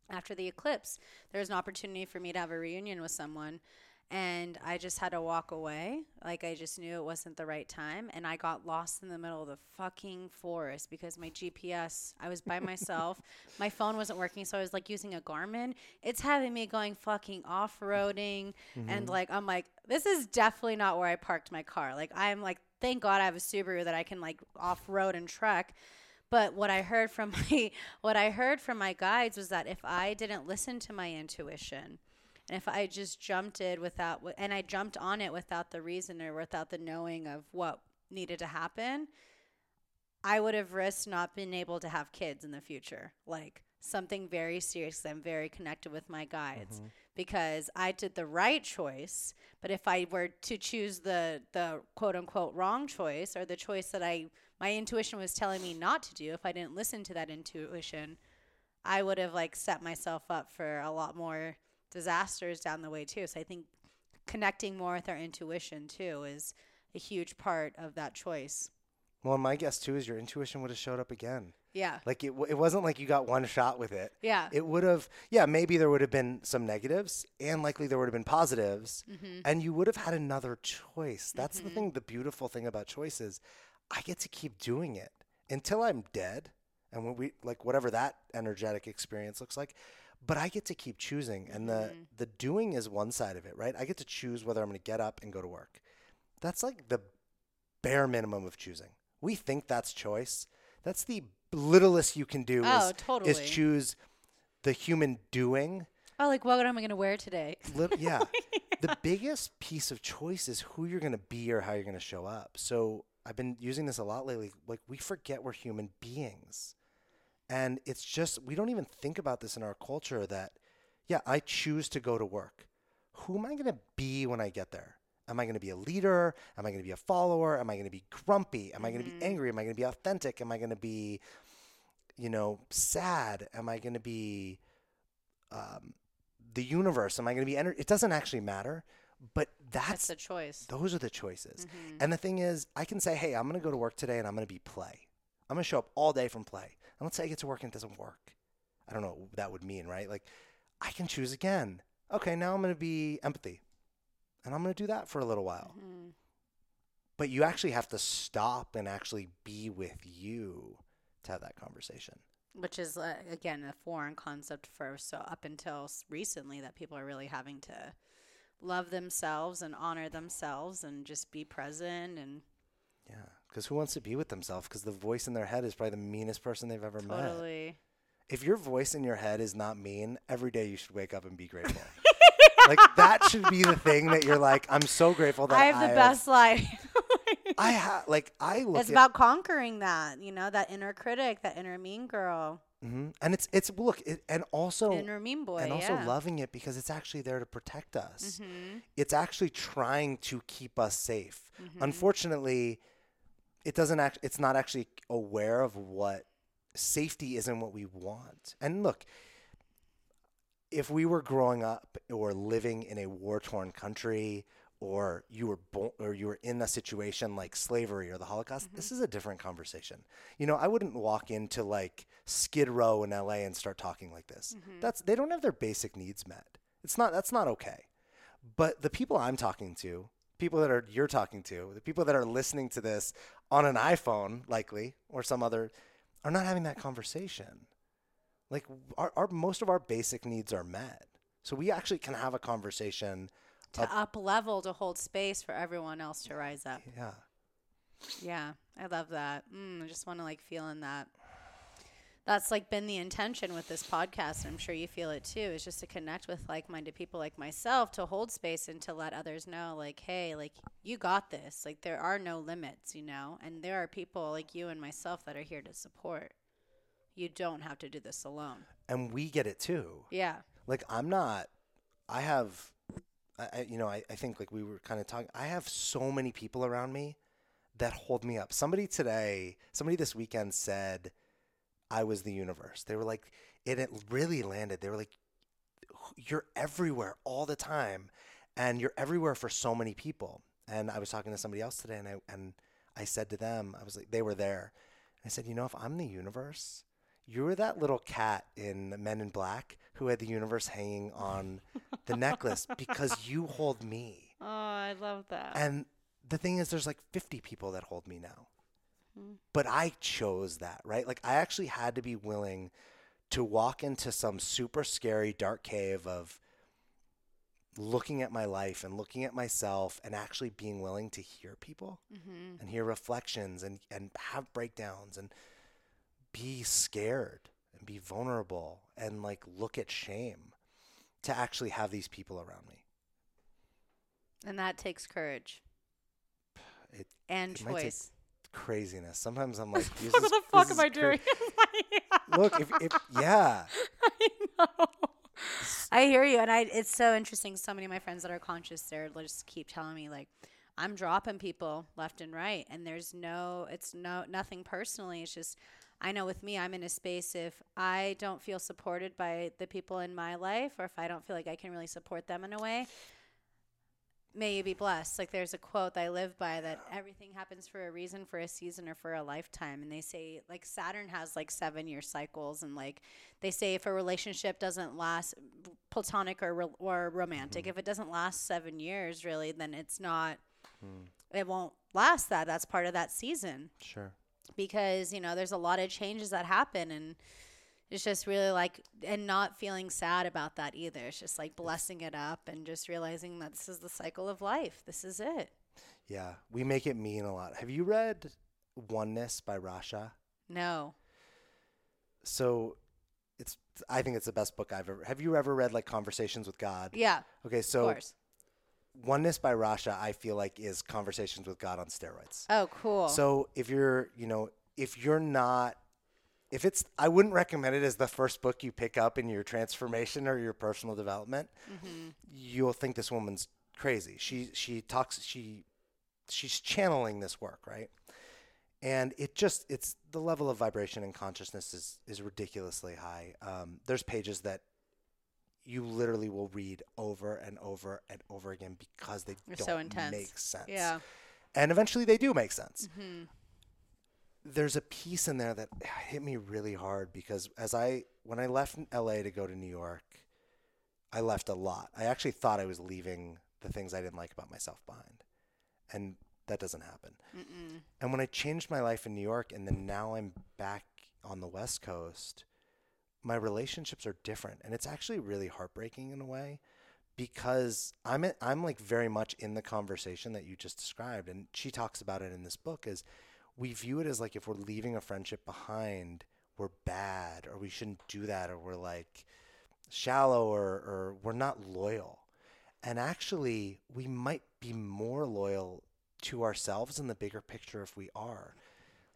Speaker 1: after the eclipse, there was an opportunity for me to have a reunion with someone. And I just had to walk away. Like, I just knew it wasn't the right time. And I got lost in the middle of the fucking forest because my GPS, I was by myself. my phone wasn't working. So I was like using a Garmin. It's having me going fucking off roading. Mm-hmm. And like, I'm like, this is definitely not where I parked my car. Like, I'm like, thank God I have a Subaru that I can like off road and trek But what I heard from my what I heard from my guides was that if I didn't listen to my intuition, and if I just jumped it without and I jumped on it without the reason or without the knowing of what needed to happen, I would have risked not being able to have kids in the future. Like something very serious. I'm very connected with my guides mm-hmm. because I did the right choice. But if I were to choose the the quote unquote wrong choice or the choice that I my intuition was telling me not to do, if I didn't listen to that intuition, I would have like set myself up for a lot more disasters down the way too. So I think connecting more with our intuition too is a huge part of that choice.
Speaker 2: Well, my guess too is your intuition would have showed up again.
Speaker 1: Yeah.
Speaker 2: Like it, w- it wasn't like you got one shot with it.
Speaker 1: Yeah.
Speaker 2: It would have, yeah, maybe there would have been some negatives and likely there would have been positives mm-hmm. and you would have had another choice. That's mm-hmm. the thing, the beautiful thing about choices. I get to keep doing it until I'm dead. And when we, like, whatever that energetic experience looks like, but I get to keep choosing. And mm-hmm. the, the doing is one side of it, right? I get to choose whether I'm going to get up and go to work. That's like the bare minimum of choosing. We think that's choice. That's the littlest you can do
Speaker 1: oh,
Speaker 2: is,
Speaker 1: totally.
Speaker 2: is choose the human doing.
Speaker 1: Oh, like what am I going to wear today?
Speaker 2: yeah. the biggest piece of choice is who you're going to be or how you're going to show up. So I've been using this a lot lately. Like we forget we're human beings. And it's just, we don't even think about this in our culture that, yeah, I choose to go to work. Who am I going to be when I get there? Am I going to be a leader? Am I going to be a follower? Am I going to be grumpy? Am I going to be mm-hmm. angry? Am I going to be authentic? Am I going to be, you know, sad? Am I going to be um, the universe? Am I going to be ener- It doesn't actually matter, but that's,
Speaker 1: that's the choice.
Speaker 2: Those are the choices. Mm-hmm. And the thing is, I can say, hey, I'm going to go to work today and I'm going to be play. I'm going to show up all day from play. And let's say I get to work and it doesn't work. I don't know what that would mean, right? Like, I can choose again. Okay, now I'm going to be empathy and I'm going to do that for a little while. Mm-hmm. But you actually have to stop and actually be with you to have that conversation.
Speaker 1: Which is, uh, again, a foreign concept for so up until recently that people are really having to love themselves and honor themselves and just be present and.
Speaker 2: Yeah, because who wants to be with themselves? Because the voice in their head is probably the meanest person they've ever
Speaker 1: totally.
Speaker 2: met.
Speaker 1: Totally.
Speaker 2: If your voice in your head is not mean, every day you should wake up and be grateful. like that should be the thing that you're like, I'm so grateful that
Speaker 1: I have the I best have, life.
Speaker 2: I have like I look.
Speaker 1: It's about conquering that, you know, that inner critic, that inner mean girl.
Speaker 2: Mm-hmm. And it's it's look it, and also
Speaker 1: mean boy,
Speaker 2: and also
Speaker 1: yeah.
Speaker 2: loving it because it's actually there to protect us. Mm-hmm. It's actually trying to keep us safe. Mm-hmm. Unfortunately, it doesn't act. It's not actually aware of what safety isn't what we want. And look, if we were growing up or living in a war torn country or you were born or you were in a situation like slavery or the Holocaust, mm-hmm. this is a different conversation. You know, I wouldn't walk into like Skid Row in LA and start talking like this. Mm-hmm. That's they don't have their basic needs met. It's not that's not okay. But the people I'm talking to, people that are you're talking to, the people that are listening to this on an iPhone likely or some other are not having that conversation. Like our, our most of our basic needs are met. So we actually can have a conversation
Speaker 1: to up, up level to hold space for everyone else to rise up.
Speaker 2: Yeah.
Speaker 1: Yeah, I love that. Mm, I just want to like feel in that. That's like been the intention with this podcast. I'm sure you feel it too. Is just to connect with like-minded people like myself to hold space and to let others know, like, hey, like you got this. Like there are no limits, you know, and there are people like you and myself that are here to support you don't have to do this alone.
Speaker 2: And we get it too.
Speaker 1: Yeah.
Speaker 2: Like I'm not. I have. I, you know, I, I think like we were kind of talking. I have so many people around me that hold me up. Somebody today, somebody this weekend said, I was the universe. They were like, and it really landed. They were like, you're everywhere all the time, and you're everywhere for so many people. And I was talking to somebody else today, and I and I said to them, I was like, they were there. I said, you know, if I'm the universe, you were that little cat in Men in Black who had the universe hanging on the necklace because you hold me.
Speaker 1: Oh, I love that.
Speaker 2: And the thing is, there's like 50 people that hold me now. Mm. But I chose that, right? Like, I actually had to be willing to walk into some super scary dark cave of looking at my life and looking at myself and actually being willing to hear people mm-hmm. and hear reflections and, and have breakdowns and be scared and be vulnerable and like look at shame to actually have these people around me.
Speaker 1: And that takes courage.
Speaker 2: It,
Speaker 1: and
Speaker 2: it
Speaker 1: choice.
Speaker 2: Craziness. Sometimes I'm like,
Speaker 1: what the fuck am I doing?
Speaker 2: Look, if, if yeah.
Speaker 1: I know. I hear you, and I. It's so interesting. So many of my friends that are conscious, they're just keep telling me like, I'm dropping people left and right, and there's no. It's no nothing personally. It's just. I know with me, I'm in a space if I don't feel supported by the people in my life, or if I don't feel like I can really support them in a way, may you be blessed. Like there's a quote I live by that everything happens for a reason, for a season, or for a lifetime. And they say like Saturn has like seven year cycles, and like they say if a relationship doesn't last, platonic or or romantic, mm-hmm. if it doesn't last seven years, really, then it's not. Mm. It won't last. That that's part of that season.
Speaker 2: Sure.
Speaker 1: Because you know there's a lot of changes that happen and it's just really like and not feeling sad about that either. It's just like blessing it up and just realizing that this is the cycle of life. This is it.
Speaker 2: Yeah. We make it mean a lot. Have you read oneness by rasha?
Speaker 1: No.
Speaker 2: So it's i think it's the best book i've ever have you ever read like conversations with god?
Speaker 1: Yeah.
Speaker 2: Okay so oneness by rasha i feel like is conversations with god on steroids
Speaker 1: oh cool
Speaker 2: so if you're you know if you're not if it's I wouldn't recommend it as the first book you pick up in your transformation or your personal development. Mm-hmm. You'll think this woman's crazy. She she talks she she's channeling this work, right? And it just it's the level of vibration and consciousness is is ridiculously high. Um, there's pages that you literally will read over and over and over again because they They're don't so make sense.
Speaker 1: Yeah.
Speaker 2: And eventually they do make sense. Mm-hmm there's a piece in there that hit me really hard because as I when I left LA to go to New York, I left a lot. I actually thought I was leaving the things I didn't like about myself behind. And that doesn't happen. Mm-mm. And when I changed my life in New York and then now I'm back on the West Coast, my relationships are different and it's actually really heartbreaking in a way because I'm I'm like very much in the conversation that you just described and she talks about it in this book is we view it as like if we're leaving a friendship behind, we're bad or we shouldn't do that or we're like shallow or, or we're not loyal. And actually, we might be more loyal to ourselves in the bigger picture if we are.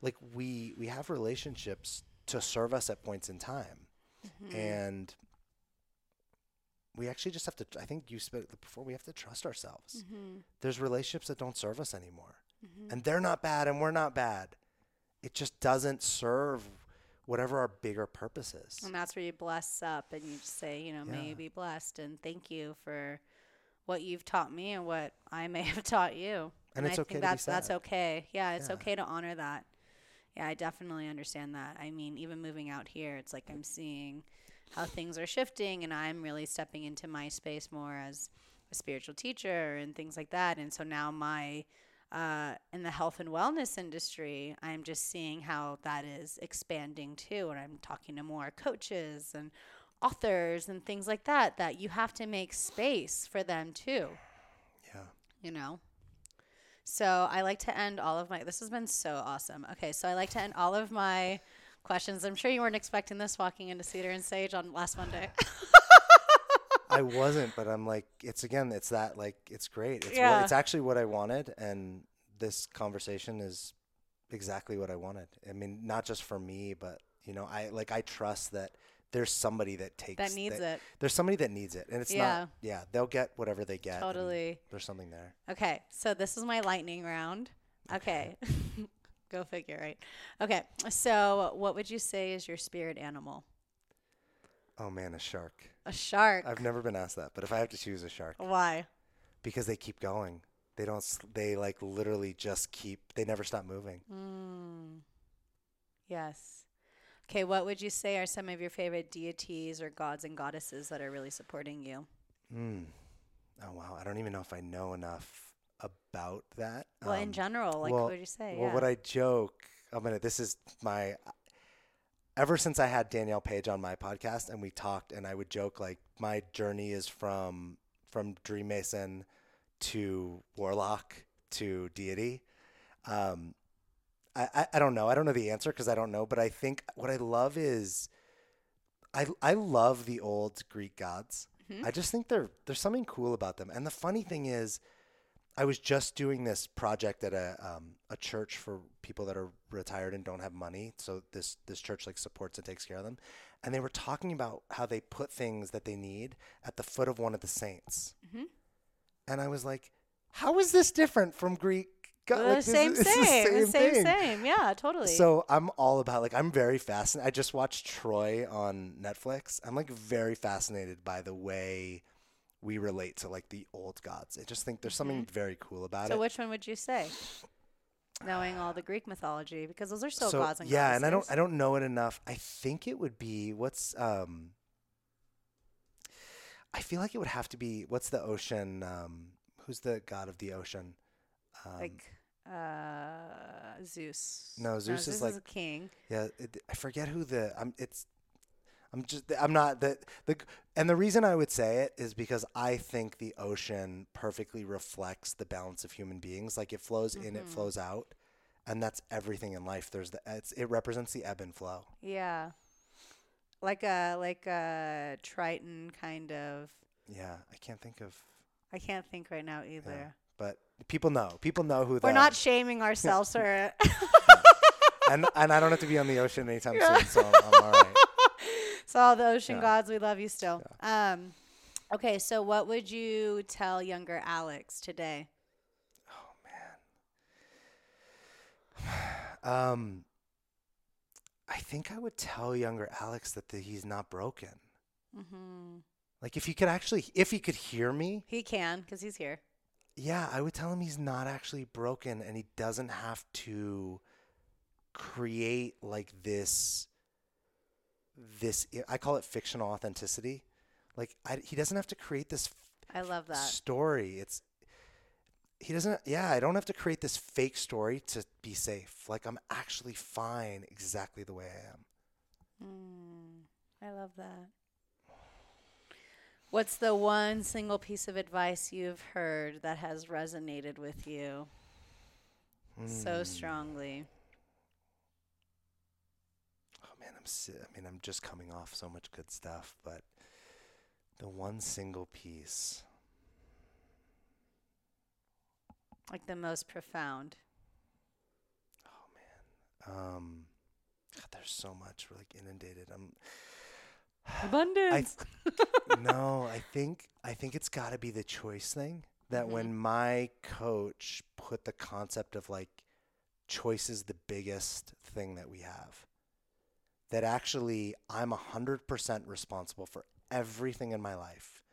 Speaker 2: Like we we have relationships to serve us at points in time. Mm-hmm. And we actually just have to I think you spoke before we have to trust ourselves. Mm-hmm. There's relationships that don't serve us anymore mm-hmm. and they're not bad and we're not bad. It just doesn't serve whatever our bigger purpose is.
Speaker 1: And that's where you bless up and you just say, you know, yeah. may you be blessed and thank you for what you've taught me and what I may have taught you.
Speaker 2: And, and it's
Speaker 1: I
Speaker 2: okay
Speaker 1: think that's that's okay. Yeah, it's yeah. okay to honor that. Yeah, I definitely understand that. I mean, even moving out here, it's like I'm seeing how things are shifting and I'm really stepping into my space more as a spiritual teacher and things like that. And so now my uh, in the health and wellness industry, I'm just seeing how that is expanding too. And I'm talking to more coaches and authors and things like that, that you have to make space for them too.
Speaker 2: Yeah.
Speaker 1: You know? So I like to end all of my, this has been so awesome. Okay. So I like to end all of my questions. I'm sure you weren't expecting this walking into Cedar and Sage on last Monday.
Speaker 2: I wasn't, but I'm like, it's again, it's that like, it's great. It's yeah. what, it's actually what I wanted, and this conversation is exactly what I wanted. I mean, not just for me, but you know, I like I trust that there's somebody that takes
Speaker 1: that needs that, it.
Speaker 2: There's somebody that needs it, and it's yeah. not. Yeah, they'll get whatever they get.
Speaker 1: Totally.
Speaker 2: There's something there.
Speaker 1: Okay, so this is my lightning round. Okay. Go figure, right? Okay, so what would you say is your spirit animal?
Speaker 2: Oh man, a shark.
Speaker 1: A shark.
Speaker 2: I've never been asked that, but if I have to choose a shark,
Speaker 1: why?
Speaker 2: Because they keep going. They don't. They like literally just keep. They never stop moving.
Speaker 1: Mm. Yes. Okay, what would you say are some of your favorite deities or gods and goddesses that are really supporting you?
Speaker 2: Hmm. Oh wow, I don't even know if I know enough about that.
Speaker 1: Well, um, in general, like
Speaker 2: well,
Speaker 1: what would you say?
Speaker 2: Well,
Speaker 1: yeah.
Speaker 2: what I joke. I'm gonna. This is my ever since I had Danielle Page on my podcast and we talked and I would joke like my journey is from from DreamMason to Warlock to deity. Um, I, I, I don't know. I don't know the answer because I don't know. But I think what I love is, I I love the old Greek gods. Mm-hmm. I just think they're there's something cool about them. And the funny thing is, I was just doing this project at a um, a church for people that are retired and don't have money. So this this church like supports and takes care of them, and they were talking about how they put things that they need at the foot of one of the saints. Mm-hmm. And I was like, how is this different from Greek?
Speaker 1: God, like, same, this, same, same, same, thing. same. Yeah, totally.
Speaker 2: So I'm all about like I'm very fascinated. I just watched Troy on Netflix. I'm like very fascinated by the way we relate to like the old gods. I just think there's mm-hmm. something very cool about
Speaker 1: so
Speaker 2: it.
Speaker 1: So which one would you say? Knowing all the Greek mythology, because those are still
Speaker 2: so,
Speaker 1: gods and
Speaker 2: yeah, and I don't I don't know it enough. I think it would be what's um. I feel like it would have to be what's the ocean? Um, who's the god of the ocean?
Speaker 1: Um, like uh, Zeus.
Speaker 2: No, Zeus, no,
Speaker 1: Zeus
Speaker 2: is like
Speaker 1: is a king.
Speaker 2: Yeah, it, I forget who the. I'm. It's I'm just I'm not the the and the reason I would say it is because I think the ocean perfectly reflects the balance of human beings. Like it flows mm-hmm. in, it mm-hmm. flows out, and that's everything in life. There's the it's it represents the ebb and flow.
Speaker 1: Yeah, like a like a Triton kind of.
Speaker 2: Yeah, I can't think of.
Speaker 1: I can't think right now either. Yeah,
Speaker 2: but people know. People know who.
Speaker 1: We're not shaming ourselves for it.
Speaker 2: and and I don't have to be on the ocean anytime yeah. soon, so I'm, I'm all right.
Speaker 1: So all the ocean yeah. gods, we love you still. Yeah. Um, okay, so what would you tell younger Alex today?
Speaker 2: Oh man. Um, I think I would tell younger Alex that the, he's not broken. Mm-hmm. Like if he could actually, if he could hear me,
Speaker 1: he can because he's here.
Speaker 2: Yeah, I would tell him he's not actually broken, and he doesn't have to create like this this I call it fictional authenticity. Like I, he doesn't have to create this.
Speaker 1: I love that
Speaker 2: story. It's he doesn't. Yeah, I don't have to create this fake story to be safe. Like I'm actually fine exactly the way I am.
Speaker 1: Mm, I love that. What's the one single piece of advice you've heard that has resonated with you mm. so hmm. strongly?
Speaker 2: I mean, I'm just coming off so much good stuff, but the one single piece.
Speaker 1: Like the most profound.
Speaker 2: Oh man. Um God, there's so much. We're like inundated. I'm
Speaker 1: abundance.
Speaker 2: I, no, I think I think it's got to be the choice thing. That mm-hmm. when my coach put the concept of like choice is the biggest thing that we have that actually I'm 100% responsible for everything in my life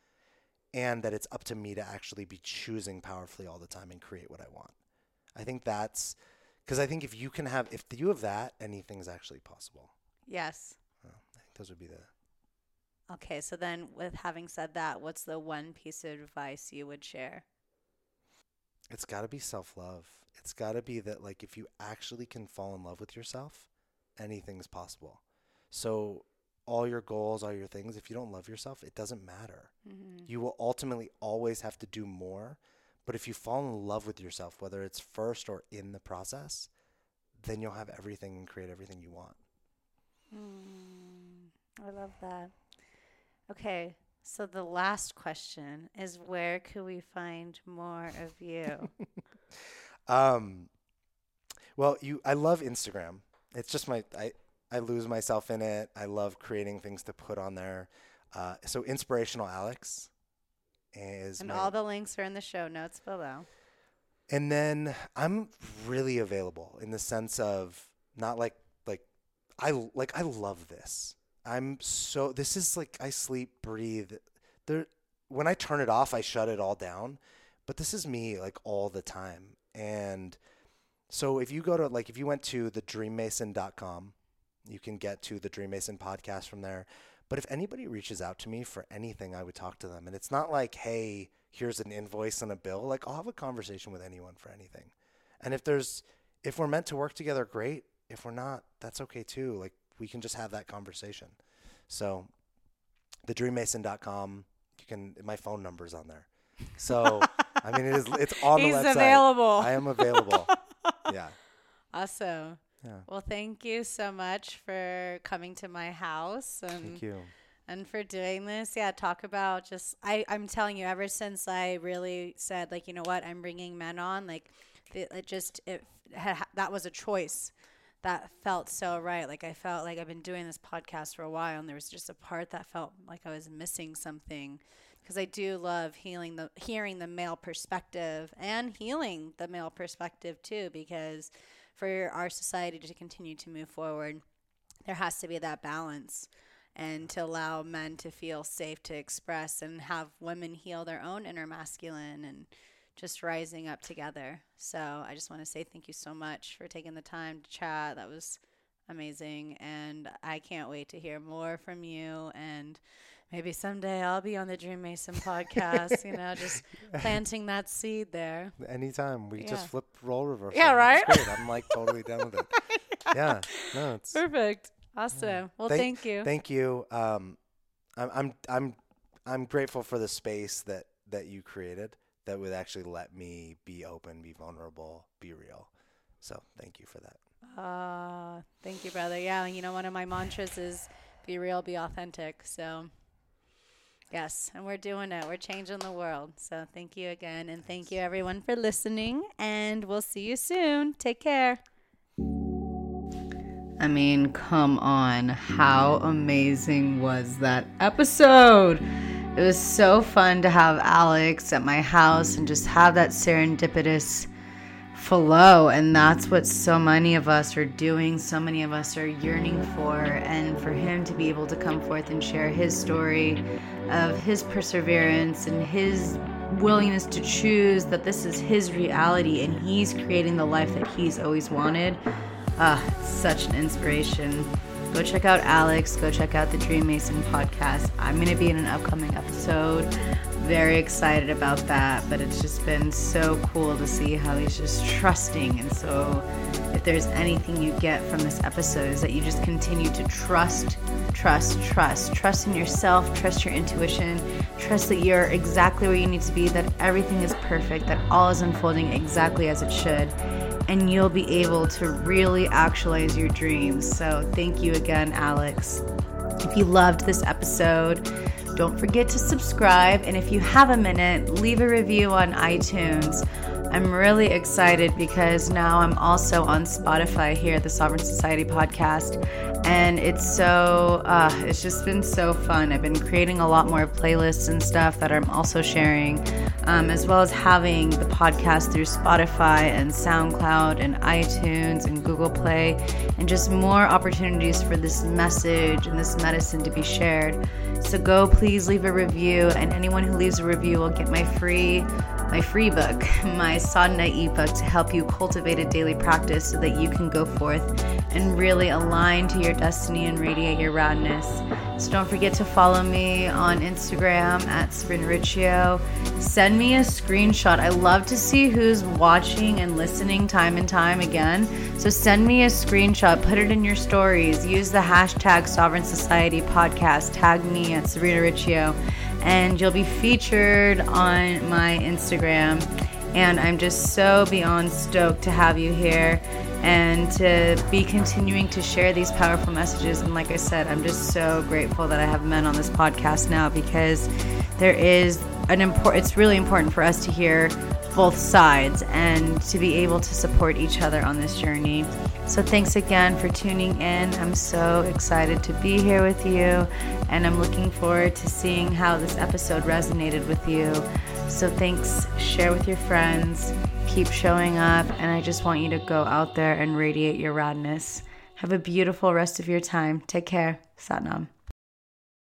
Speaker 2: and that it's up to me to actually be choosing powerfully all the time and create what I want. I think that's because I think if you can have, if you have that, anything's actually possible.
Speaker 1: Yes.
Speaker 2: Well, I think those would be the.
Speaker 1: Okay, so then with having said that, what's the one piece of advice you would share?
Speaker 2: It's got to be self love. It's got to be that, like, if you actually can fall in love with yourself, anything's possible. So all your goals, all your things, if you don't love yourself, it doesn't matter. Mm-hmm. You will ultimately always have to do more. But if you fall in love with yourself, whether it's first or in the process, then you'll have everything and create everything you want.
Speaker 1: Mm, I love that. Okay, so the last question is where could we find more of you?
Speaker 2: um, well, you I love Instagram. It's just my I I lose myself in it. I love creating things to put on there. Uh, so inspirational Alex is
Speaker 1: and my, all the links are in the show notes below.
Speaker 2: And then I'm really available in the sense of not like like I like I love this. I'm so this is like I sleep breathe there when I turn it off I shut it all down but this is me like all the time and so if you go to like if you went to the thedreammason.com you can get to the DreamMason podcast from there. But if anybody reaches out to me for anything, I would talk to them. And it's not like, hey, here's an invoice and a bill. Like I'll have a conversation with anyone for anything. And if there's if we're meant to work together, great. If we're not, that's okay too. Like we can just have that conversation. So thedreammason.com, you can my phone number's on there. So I mean it is it's on
Speaker 1: He's
Speaker 2: the website.
Speaker 1: available.
Speaker 2: I am available. yeah.
Speaker 1: Awesome. Yeah. Well, thank you so much for coming to my house and
Speaker 2: thank you.
Speaker 1: And for doing this, yeah, talk about just I I'm telling you ever since I really said like, you know what, I'm bringing men on, like it, it just it had, that was a choice that felt so right. Like I felt like I've been doing this podcast for a while and there was just a part that felt like I was missing something because I do love healing the hearing the male perspective and healing the male perspective too because for our society to continue to move forward there has to be that balance and to allow men to feel safe to express and have women heal their own inner masculine and just rising up together. So I just want to say thank you so much for taking the time to chat. That was amazing. And I can't wait to hear more from you. And maybe someday I'll be on the DreamMason podcast, you know, just planting that seed there.
Speaker 2: Anytime. We yeah. just flip role reversal.
Speaker 1: Yeah, right?
Speaker 2: I'm like totally done with it. Yeah. No, it's
Speaker 1: perfect. Awesome. Yeah. Well, thank, thank, you.
Speaker 2: Thank you. Um, I'm, I'm, I'm, I'm grateful for the space that, that you created that would actually let me be open, be vulnerable, be real. So thank you for that.
Speaker 1: Uh, thank you, brother. Yeah, you know, one of my mantras is be real, be authentic. So, yes, and we're doing it. We're changing the world. So, thank you again. And thank you, everyone, for listening. And we'll see you soon. Take care. I mean, come on. How amazing was that episode? It was so fun to have Alex at my house and just have that serendipitous flow. And that's what so many of us are doing, so many of us are yearning for. And for him to be able to come forth and share his story of his perseverance and his willingness to choose that this is his reality and he's creating the life that he's always wanted. Ah, such an inspiration. Go check out Alex. Go check out the DreamMason podcast. I'm going to be in an upcoming episode. Very excited about that, but it's just been so cool to see how he's just trusting. And so, if there's anything you get from this episode, is that you just continue to trust, trust, trust. Trust in yourself, trust your intuition, trust that you're exactly where you need to be, that everything is perfect, that all is unfolding exactly as it should and you'll be able to really actualize your dreams. So, thank you again, Alex. If you loved this episode, don't forget to subscribe. And if you have a minute, leave a review on iTunes. I'm really excited because now I'm also on Spotify here at the Sovereign Society podcast. And it's so, uh, it's just been so fun. I've been creating a lot more playlists and stuff that I'm also sharing, um, as well as having the podcast through Spotify and SoundCloud and iTunes and Google Play, and just more opportunities for this message and this medicine to be shared. So go please leave a review, and anyone who leaves a review will get my free my free book, my sadhana ebook to help you cultivate a daily practice so that you can go forth and really align to your destiny and radiate your radness. So don't forget to follow me on Instagram at Sabrina Riccio. Send me a screenshot. I love to see who's watching and listening time and time again. So send me a screenshot, put it in your stories, use the hashtag Sovereign Society podcast, tag me at Sabrina Riccio and you'll be featured on my Instagram. And I'm just so beyond stoked to have you here and to be continuing to share these powerful messages. And like I said, I'm just so grateful that I have men on this podcast now because there is an important, it's really important for us to hear both sides and to be able to support each other on this journey. So, thanks again for tuning in. I'm so excited to be here with you, and I'm looking forward to seeing how this episode resonated with you. So, thanks. Share with your friends. Keep showing up, and I just want you to go out there and radiate your radness. Have a beautiful rest of your time. Take care. Satnam.